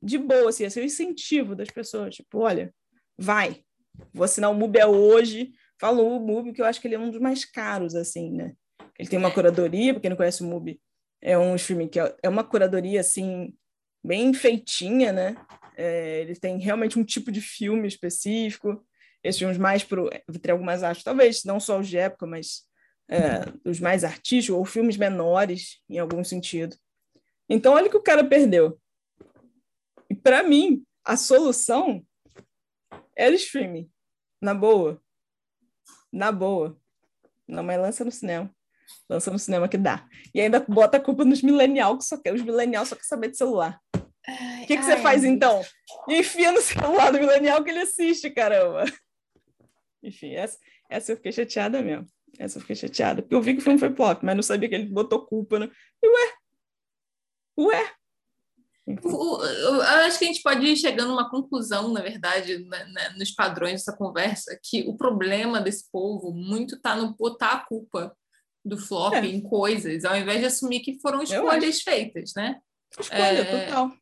De boa, assim, ia ser o incentivo das pessoas. Tipo, olha, vai. Vou assinar o MUBI hoje falou o MUBI, que eu acho que ele é um dos mais caros, assim, né? Ele tem uma curadoria, para quem não conhece o MUBI, é um streaming que é, é uma curadoria, assim, bem feitinha, né? É, ele tem realmente um tipo de filme específico, esses filmes mais pro triângulo mais arte, talvez não só os de época, mas é, os mais artísticos, ou filmes menores, em algum sentido. Então, olha o que o cara perdeu. E para mim, a solução era o streaming, na boa na boa. Não, mas lança no cinema. Lança no cinema que dá. E ainda bota a culpa nos millennials, que só quer, os millennials só quer saber de celular. O que, que você faz então? Enfia no celular do millennial que ele assiste, caramba. Enfim, essa, essa eu fiquei chateada mesmo. Essa eu fiquei chateada. Porque eu vi que o filme foi pop, mas não sabia que ele botou culpa. Né? E ué? Ué? Eu acho que a gente pode ir chegando a uma conclusão, na verdade, né, né, nos padrões dessa conversa, que o problema desse povo muito está no botar a culpa do flop é. em coisas, ao invés de assumir que foram escolhas feitas, né? Escolha, é, total.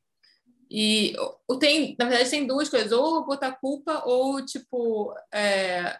E tem, na verdade, tem duas coisas, ou botar culpa, ou tipo, é,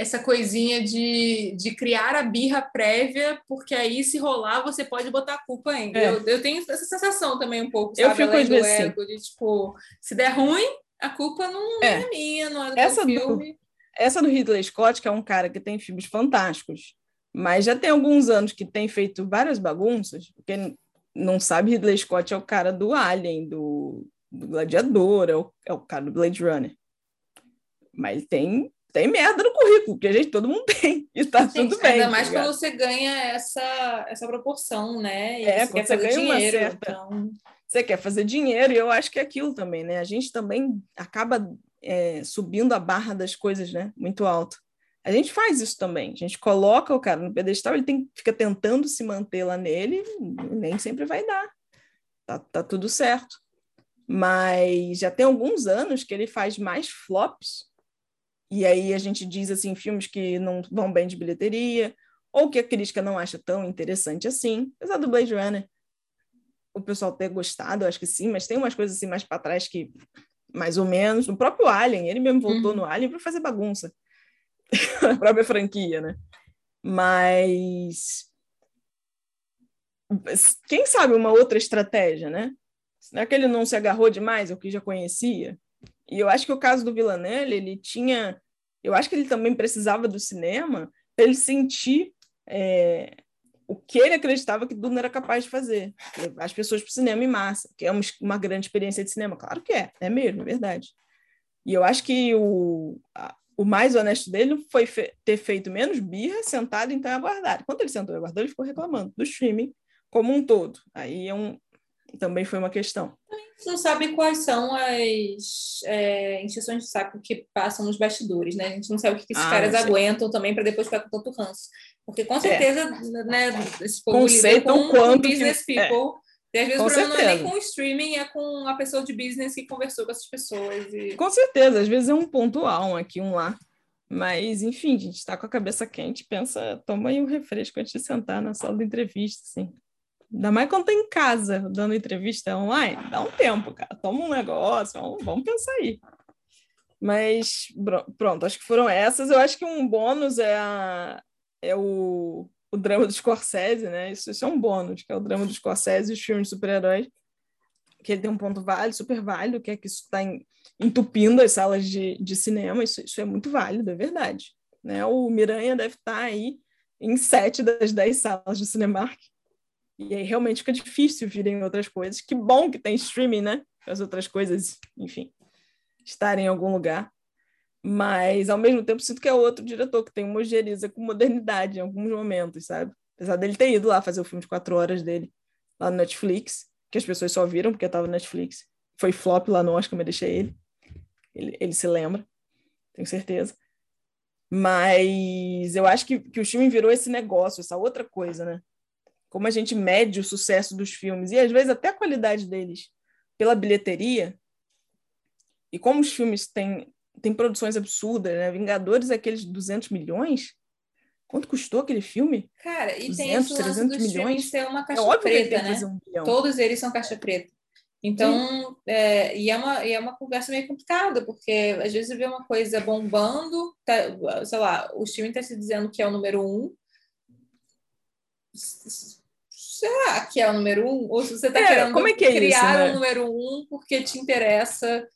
essa coisinha de, de criar a birra prévia, porque aí se rolar você pode botar a culpa ainda. É. Eu, eu tenho essa sensação também um pouco, sabe? Eu fico Além do assim. ego, de tipo, se der ruim, a culpa não é, é minha, não é do essa filme. Do, essa do Ridley Scott, que é um cara que tem filmes fantásticos, mas já tem alguns anos que tem feito várias bagunças, porque não sabe, Ridley Scott é o cara do Alien, do, do Gladiador, é o, é o cara do Blade Runner. Mas tem tem merda no currículo, que a gente, todo mundo tem, e tá Sim, tudo bem. Ainda tá mais quando você ganha essa, essa proporção, né? E é, você quer você ganha dinheiro, uma certa. Então... Você quer fazer dinheiro, e eu acho que é aquilo também, né? A gente também acaba é, subindo a barra das coisas, né? Muito alto. A gente faz isso também. A gente coloca o cara no pedestal, ele tem, fica tentando se manter lá nele, nem sempre vai dar. Tá, tá tudo certo. Mas já tem alguns anos que ele faz mais flops e aí a gente diz assim, filmes que não vão bem de bilheteria, ou que a crítica não acha tão interessante assim. Apesar do Blade Runner, o pessoal ter gostado, eu acho que sim, mas tem umas coisas assim mais para trás que, mais ou menos, o próprio Alien, ele mesmo voltou uhum. no Alien para fazer bagunça. a própria franquia, né? Mas quem sabe uma outra estratégia, né? Será que ele não se agarrou demais ao que já conhecia? E eu acho que o caso do Villanelle, ele tinha. Eu acho que ele também precisava do cinema para ele sentir é, o que ele acreditava que Duna era capaz de fazer. As pessoas para o cinema em massa, que é uma, grande experiência de cinema. Claro que é, é mesmo, é verdade. E eu acho que o, a, o mais honesto dele foi fe ter feito menos birra, sentado então aguardar. Quando ele sentou e aguardou, ele ficou reclamando do streaming como um todo. Aí é um, também foi uma questão. A gente não sabe quais são as é, instituições de saco que passam nos bastidores, né? A gente não sabe o que, que esses ah, caras aguentam também para depois ficar com tanto ranço. Porque com é. certeza, é. né, esse povo Conceitam com quanto business que... É. people. É. E às vezes com o problema certeza. não é nem com o streaming, é com a pessoa de business que conversou com essas pessoas. E... Com certeza, às vezes é um pontual, um aqui, um lá. Mas, enfim, a gente está com a cabeça quente, pensa, toma aí um refresco antes de sentar na sala de entrevista, assim. Ainda mais quando tá em casa, dando entrevista online, dá um tempo, cara. Toma um negócio, vamos, pensar aí. Mas pronto, acho que foram essas. Eu acho que um bônus é, a, é o, o drama do Scorsese, né? Isso, isso é um bônus, que é o drama do Scorsese e os filmes de super-heróis. Que ele tem um ponto válido, super válido, que é que isso está entupindo as salas de, de cinema. Isso, isso é muito válido, é verdade. Né? O Miranha deve estar tá aí em sete das dez salas do Cinemark. E aí realmente fica difícil virem outras coisas. Que bom que tem streaming, né? As outras coisas, enfim, estarem em algum lugar. Mas, ao mesmo tempo, sinto que é outro diretor que tem uma ojeriza com modernidade em alguns momentos, sabe? Apesar dele ter ido lá fazer o filme de quatro horas dele, lá no Netflix, que as pessoas só viram porque estava no Netflix. Foi flop lá no Oscar, mas deixei ele. ele. Ele se lembra, tenho certeza. Mas eu acho que, que o filme virou esse negócio, essa outra coisa, né? Como a gente mede o sucesso dos filmes e às vezes até a qualidade deles pela bilheteria, e como os filmes têm, têm produções absurdas, né? Vingadores, aqueles 200 milhões. Quanto custou aquele filme? Cara, e 200, tem esse 300 milhões. ser uma é caixa é preta, né? Um Todos eles são caixa preta. Então, é, e, é uma, e é uma conversa meio complicada, porque às vezes você vê uma coisa bombando, tá, sei lá, o filme está se dizendo que é o número um, será que é o número um? Ou se você está é, querendo como é que é criar isso, né? o número um porque te interessa.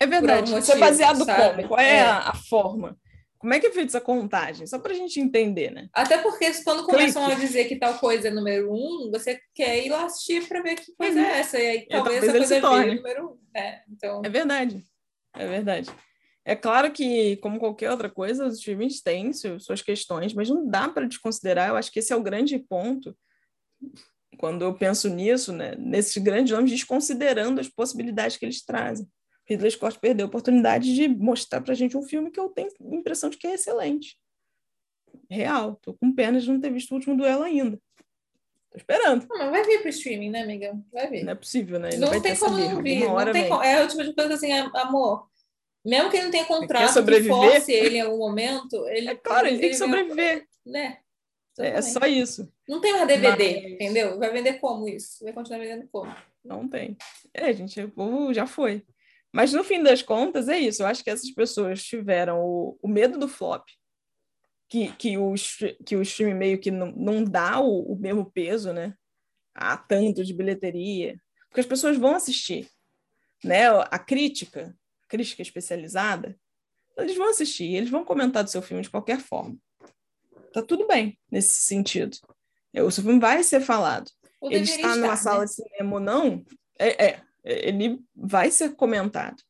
É verdade. Motivo, isso é baseado sabe? como? Qual é, é. A, a, forma? Como é que é feita essa contagem? Só para a gente entender, né? Até porque quando começam Clique. a dizer que tal coisa é número um, você quer ir lá assistir para ver que coisa uhum. é essa. E aí talvez, talvez essa coisa vire número um. É, então... é verdade. É verdade. É claro que, como qualquer outra coisa, os streamings têm suas questões, mas não dá para desconsiderar. Eu acho que esse é o grande ponto quando eu penso nisso, né, nesses grandes nomes, desconsiderando as possibilidades que eles trazem. Ridley Scott perdeu a oportunidade de mostrar para a gente um filme que eu tenho a impressão de que é excelente. Real. Tô com pena de não ter visto o último duelo ainda. Tô esperando. Não, mas vai vir pro streaming, né, amiga? Vai vir. Não é possível, né? Ele não tem como não vir. Não tem como. É o tipo de coisa assim, amor. Mesmo que ele não tenha contrato que force ele em algum momento, ele. É claro, ele, ele tem que sobreviver. Né? É, é só isso. Não tem mais DVD, Mas... entendeu? Vai vender como isso? Vai continuar vendendo como? Não tem. É, gente, o povo já foi. Mas no fim das contas, é isso. Eu acho que essas pessoas tiveram o, o medo do flop, que, que, o, que o stream meio que não, não dá o, o mesmo peso, né? A tanto de bilheteria. Porque as pessoas vão assistir. Né? A crítica, a crítica especializada, eles vão assistir, eles vão comentar do seu filme de qualquer forma tá tudo bem nesse sentido. O seu filme vai ser falado. Ou ele está numa sala né? de cinema ou não, é, é, ele vai ser comentado.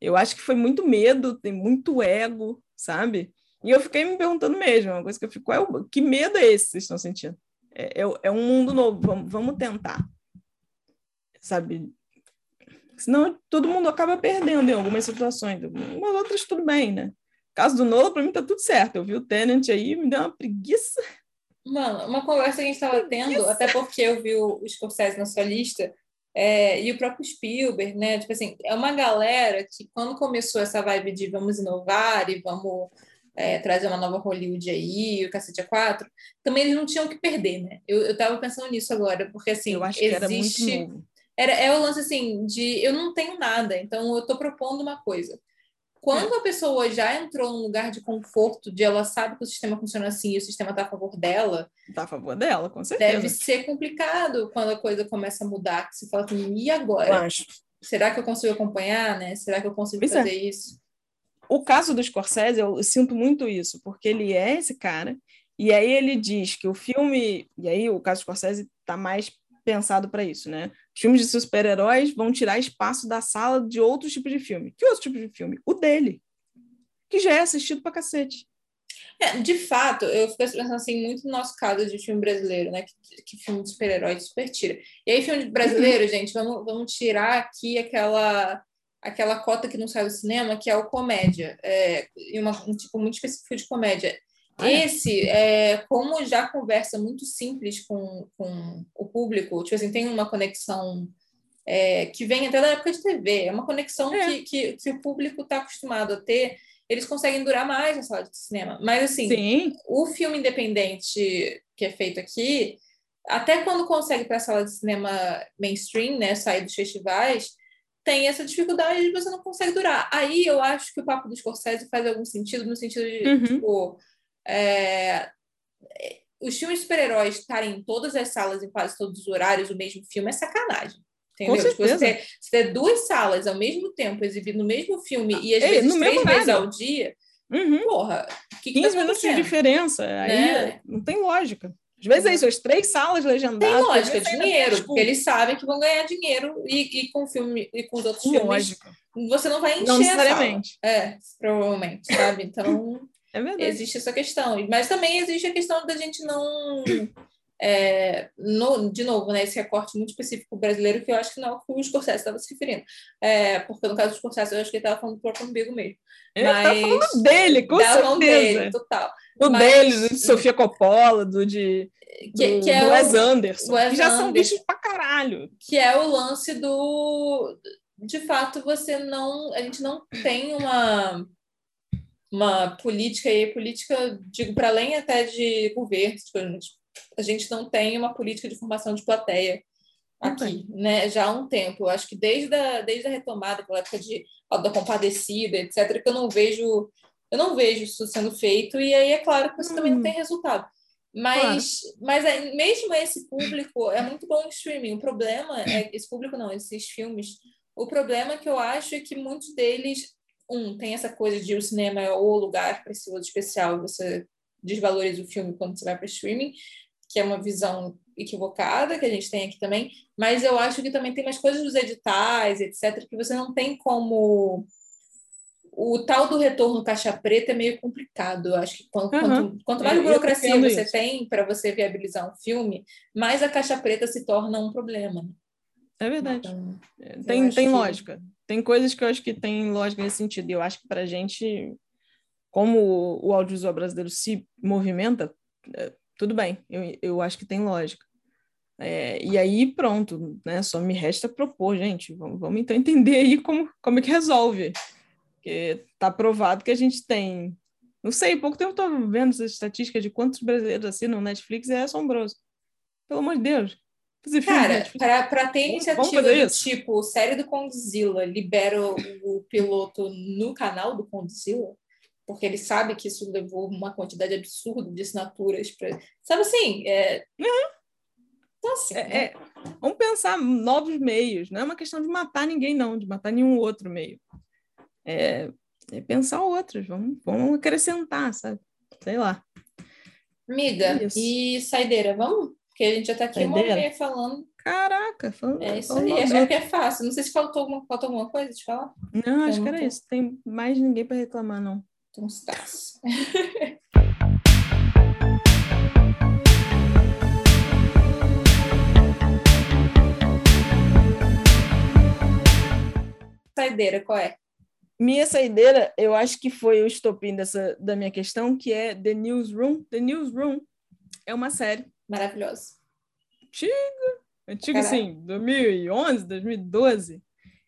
Eu acho que foi muito medo, tem muito ego, sabe? E eu fiquei me perguntando mesmo, uma coisa que eu fico, é o, que medo é esse que vocês estão sentindo? É, é, é um mundo novo, vamos, vamos tentar. Sabe? Senão todo mundo acaba perdendo em algumas situações. Umas outras tudo bem, né? caso do Nolan, para mim tá tudo certo. Eu vi o Tenant aí, me deu uma preguiça. Mano, uma conversa que a gente estava tendo, até porque eu vi o Scorsese na sua lista, é, e o próprio Spielberg, né? Tipo assim, é uma galera que quando começou essa vibe de vamos inovar e vamos é, trazer uma nova Hollywood aí, o Cacete A4, também eles não tinham o que perder, né? Eu, eu tava pensando nisso agora, porque assim, eu acho existe... que era muito novo. Era, é o lance assim de eu não tenho nada, então eu estou propondo uma coisa. Quando a pessoa já entrou num lugar de conforto, de ela sabe que o sistema funciona assim e o sistema está a favor dela. Está a favor dela, com certeza. Deve ser complicado quando a coisa começa a mudar, que você fala assim, e agora? Eu acho. Será que eu consigo acompanhar, né? Será que eu consigo pois é. fazer é. isso? O caso do Scorsese, eu sinto muito isso, porque ele é esse cara E aí ele diz que o filme, e aí o caso Scorsese está mais pensado para isso, né? Filmes de super-heróis vão tirar espaço da sala de outros tipos de filme. Que outro tipo de filme? O dele, que já é assistido pra cacete. É, de fato, eu fico pensando assim, muito no nosso caso de filme brasileiro, né? Que, que filme de super-herói super tira. E aí, filme brasileiro, uhum. gente, vamos, vamos tirar aqui aquela aquela cota que não sai do cinema, que é o comédia, é, e uma, um tipo muito específico de comédia. Esse, é, como já conversa muito simples com, com o público, tipo assim, tem uma conexão é, que vem até da época de TV, é uma conexão é. Que, que, que o público está acostumado a ter, eles conseguem durar mais na sala de cinema. Mas, assim, Sim. o filme independente que é feito aqui, até quando consegue para a sala de cinema mainstream, né, sair dos festivais, tem essa dificuldade de você não consegue durar. Aí eu acho que o papo do Scorsese faz algum sentido, no sentido de, uhum. tipo, é, os filmes super-heróis estarem em todas as salas, em quase todos os horários, o mesmo filme, é sacanagem. Entendeu? Tipo, você, ter, você ter duas salas ao mesmo tempo, exibindo o mesmo filme e às Ei, vezes três vezes ao dia, uhum. porra, que 15 tá minutos de diferença. Aí né? não tem lógica. Às vezes é isso, as três salas legendadas. Tem lógica, dinheiro, porque eles sabem que vão ganhar dinheiro e, e com filme e com os outros lógica. filmes. Você não vai encher não necessariamente. É, provavelmente, sabe? Então, é existe essa questão. Mas também existe a questão da gente não. É, no, de novo, né, esse recorte muito específico brasileiro, que eu acho que não é o que o Scorsese estava se referindo. É, porque no caso do Scorsese, eu acho que ele estava falando do próprio umbigo mesmo. Ele Mas, falando dele, com certeza. Dele, total. O Mas, dele, de Sofia Coppola, do de que, do, que é do Wes Anderson, Wes que já Anderson, são bichos pra caralho. Que é o lance do... De fato, você não... A gente não tem uma uma política e política digo para além até de governo tipo, a gente não tem uma política de formação de plateia aqui, né? Já há um tempo. Eu acho que desde a, desde a retomada, pela época de da compadecida, etc., que eu não vejo eu não vejo isso sendo feito e aí é claro que você hum. também não tem hum. resultado. Mas, claro. mas é, mesmo esse público é muito bom em streaming. O problema é esse público não, esses filmes. O problema que eu acho é que muitos deles, um, tem essa coisa de o cinema é o lugar precioso especial, você desvaloriza o filme quando você vai para streaming, que é uma visão equivocada que a gente tem aqui também. Mas eu acho que também tem mais coisas dos editais, etc, que você não tem como o tal do retorno caixa preta é meio complicado. Eu acho que quanto, uhum. quanto, quanto mais burocracia você isso. tem para você viabilizar um filme, mais a caixa preta se torna um problema. É verdade. Então, é, tem tem que... lógica. Tem coisas que eu acho que tem lógica nesse sentido. E eu acho que para a gente, como o audiovisual brasileiro se movimenta, é, tudo bem. Eu, eu acho que tem lógica. É, e aí, pronto, né? Só me resta propor, gente. Vamos, vamos então entender aí como, como é que resolve. Porque está provado que a gente tem. Não sei, pouco tempo estou vendo essa estatística de quantos brasileiros assinam Netflix, é assombroso. Pelo amor de Deus. Cara, para ter iniciativa do tipo série do Condzilla libera o, piloto no canal do Condzilla, porque ele sabe que isso levou uma quantidade absurda de assinaturas para. Sabe assim? É... Uhum. Então, assim, é, né? é, vamos pensar novos meios, não é uma questão de matar ninguém, não, de matar nenhum outro meio é, é pensar outros, vamos, vamos acrescentar, sabe? Sei lá. Amiga, isso. e saideira, vamos? Porque a gente já está aqui saideira? uma meia falando. Caraca, falando. É isso aí, acho que é fácil. Não sei se faltou alguma, faltou alguma coisa de falar. Não, acho que era isso. Tem mais ninguém para reclamar, não. Então está. saideira, qual é? minha saideira, eu acho que foi o estopim dessa, da minha questão, que é The Newsroom. The Newsroom é uma série. Maravilhosa. Antiga. Antiga, sim. 2011, 2012.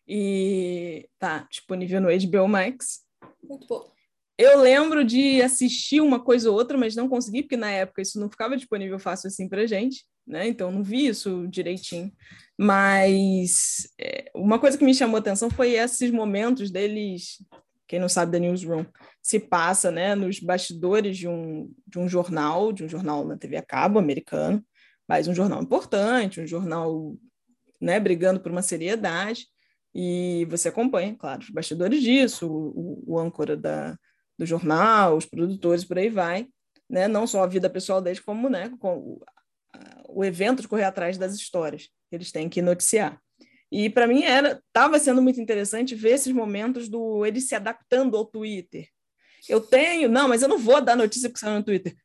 E tá disponível no HBO Max. Muito bom. Eu lembro de assistir uma coisa ou outra, mas não consegui, porque na época isso não ficava disponível fácil assim pra gente, né? Então não vi isso direitinho. Mas é, uma coisa que me chamou a atenção foi esses momentos deles, quem não sabe da Newsroom, se passa né, nos bastidores de um, de um jornal, de um jornal na TV a cabo americano, mas um jornal importante, um jornal né, brigando por uma seriedade, e você acompanha, claro, os bastidores disso, o, o, âncora da, do jornal, os produtores, por aí vai, né? Não só a vida pessoal deles, como, né, com o, o evento de correr atrás das histórias que eles têm que noticiar. E para mim era, estava sendo muito interessante ver esses momentos do ele se adaptando ao Twitter. Eu tenho, não, mas eu não vou dar notícia que saiu no Twitter.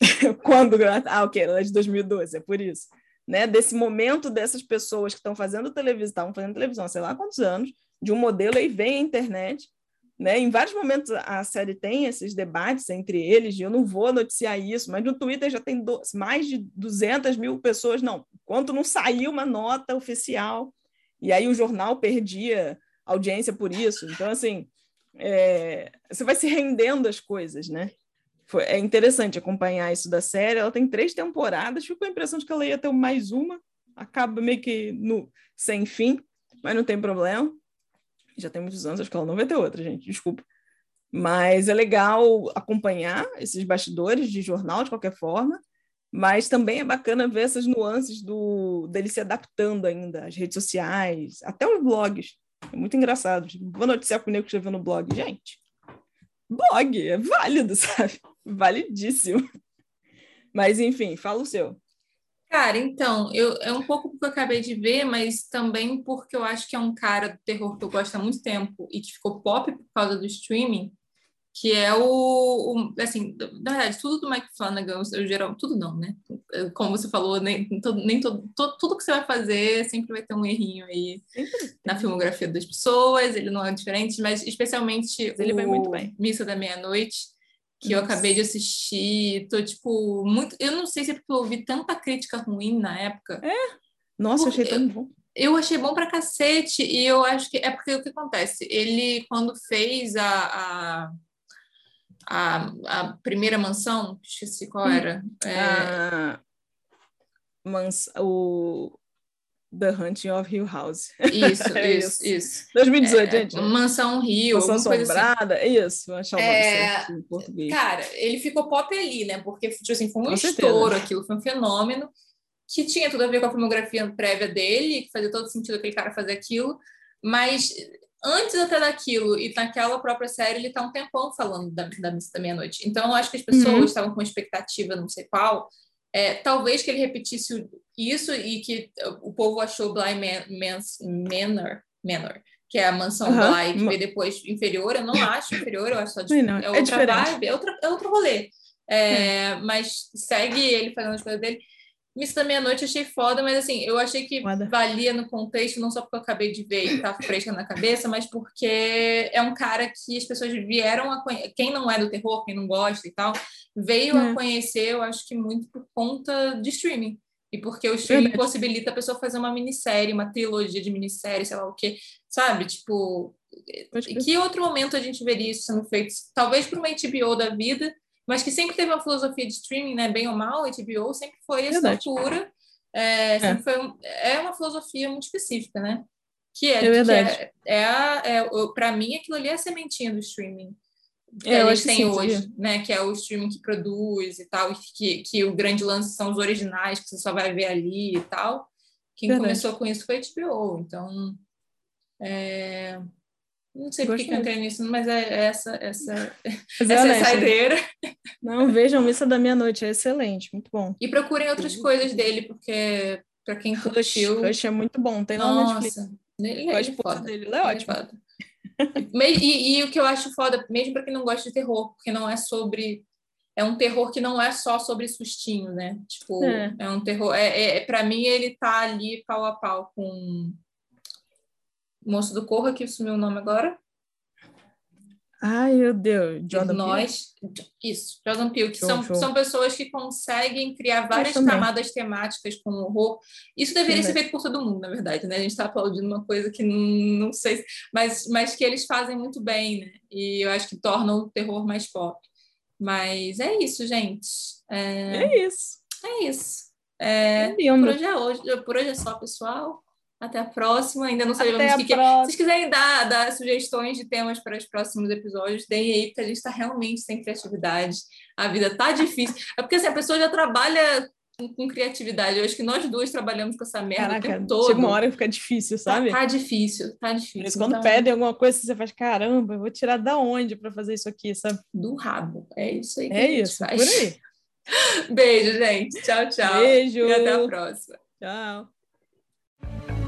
Quando? Ah, ok, ela é de 2012, é por isso. Né? Desse momento dessas pessoas que estão fazendo televisão, estavam fazendo televisão sei lá quantos anos, de um modelo e vem a internet. Né? Em vários momentos a série tem esses debates entre eles, e eu não vou noticiar isso, mas no Twitter já tem do, mais de 200 mil pessoas. Não, quanto não saiu uma nota oficial, e aí o jornal perdia audiência por isso. Então, assim, é, você vai se rendendo às coisas, né? Foi, é interessante acompanhar isso da série. Ela tem três temporadas, fico com a impressão de que ela ia ter mais uma, acaba meio que no, sem fim, mas não tem problema. Já tem muitos anos, acho que ela não vai ter outra, gente, desculpa. Mas é legal acompanhar esses bastidores de jornal de qualquer forma, mas também é bacana ver essas nuances do dele se adaptando ainda às redes sociais, até os blogs. É muito engraçado. Vou noticiar com o Nego que escreveu no blog. Gente, blog é válido, sabe? validíssimo. Mas, enfim, fala o seu. Cara, então, eu, é um pouco porque eu acabei de ver, mas também porque eu acho que é um cara do terror que eu gosto há muito tempo e que ficou pop por causa do streaming, que é o, o, assim, na verdade, tudo do Mike Flanagan, eu geral, tudo não, né? Como você falou, nem, todo, nem todo, todo, tudo que você vai fazer sempre vai ter um errinho aí na filmografia das pessoas, ele não é diferente, mas especialmente ele o vai muito bem. Missa da Meia-Noite, que Nossa. eu acabei de assistir. Tô, tipo, muito. Eu não sei se é porque eu ouvi tanta crítica ruim na época. É? Nossa, eu achei tão bom. Eu achei bom pra cacete, e eu acho que é porque o que acontece? Ele, quando fez a, a, a, a primeira mansão, esqueci qual hum. era. É... Mans... O The Hunting of Hill House. Isso, é isso, isso. 2018, é, gente. Mansão Rio, Mansão Assombrada, assim. isso, achar é, em português. Cara, ele ficou pop ali, né? Porque tipo assim, foi um com estouro certeza. aquilo, foi um fenômeno que tinha tudo a ver com a filmografia prévia dele, que fazia todo sentido aquele cara fazer aquilo, mas antes até daquilo e naquela própria série ele tá um tempão falando da, da missa da meia-noite. Então eu acho que as pessoas uhum. estavam com expectativa, não sei qual, é, talvez que ele repetisse isso e que o povo achou Bly Manor, Manor, que é a mansão uhum. Bly, que veio depois inferior. Eu não acho inferior, eu acho só de, não, é outra é vibe, é, outra, é outro rolê. É, é. Mas segue ele fazendo as coisas dele. Missa da Meia-Noite achei foda, mas assim, eu achei que foda. valia no contexto, não só porque eu acabei de ver e tá fresca na cabeça, mas porque é um cara que as pessoas vieram a conhecer. Quem não é do terror, quem não gosta e tal, veio é. a conhecer, eu acho que muito por conta de streaming. E porque o streaming Verdade. possibilita a pessoa fazer uma minissérie, uma trilogia de minissérie, sei lá o quê, sabe? Tipo, em que outro momento a gente veria isso sendo feito? Talvez por uma HBO da vida, mas que sempre teve uma filosofia de streaming, né? Bem ou mal, a HBO sempre foi assinatura. É, é. Foi um, é uma filosofia muito específica, né? Que é, é verdade. Que é, é, a, é, para mim, aquilo ali é a sementinha do streaming que é, a gente tem hoje, né? Que é o streaming que produz e tal, que, que o grande lance são os originais que você só vai ver ali e tal. Quem Verdade. começou com isso foi a HBO, então é... não sei por que eu entrei nisso, mas é essa essa mas essa é saideira. Não, vejam Missa da Meia-Noite, é excelente, muito bom. E procurem outras coisas dele, porque para quem curtiu... Rush é muito bom, tem lá no Netflix. Ele é, foda. dele, ele é ótimo. É e, e, o que eu acho foda, mesmo para quem não gosta de terror, porque não é sobre. É um terror que não é só sobre sustinho, né? Tipo, é, é um terror. É, é, é para mim, ele tá ali pau a pau com. Moço do Corra, que sumiu o nome agora. Ai, meu Deus. Jordan Nós, Peele? Isso, Jordan Peele, que show, são, show. são pessoas que conseguem criar várias camadas temáticas com horror. Isso deveria ser feito por todo mundo, na verdade, né? A gente está aplaudindo uma coisa que não, não sei, mas, mas que eles fazem muito bem, né? E eu acho que torna o terror mais pop. Mas é isso, gente. É, é isso. É isso. É, é por, hoje é hoje, por hoje é só, pessoal. Até a próxima. Ainda não sabemos o que, que é. Se vocês quiserem dar, dar sugestões de temas para os próximos episódios, deem aí, porque a gente está realmente sem criatividade. A vida tá difícil. É porque assim, a pessoa já trabalha com, com criatividade. Eu acho que nós duas trabalhamos com essa merda Caraca, o tempo todo. chega uma hora que fica difícil, Tá, sabe? tá difícil, tá difícil. Mas quando Então, pedem alguma coisa, você faz, caramba, eu vou tirar da onde para fazer isso aqui, sabe? Do rabo. É isso aí que a É gente isso, faz. por aí. Beijo, gente. Tchau, tchau. Beijo. E até a próxima. Tchau.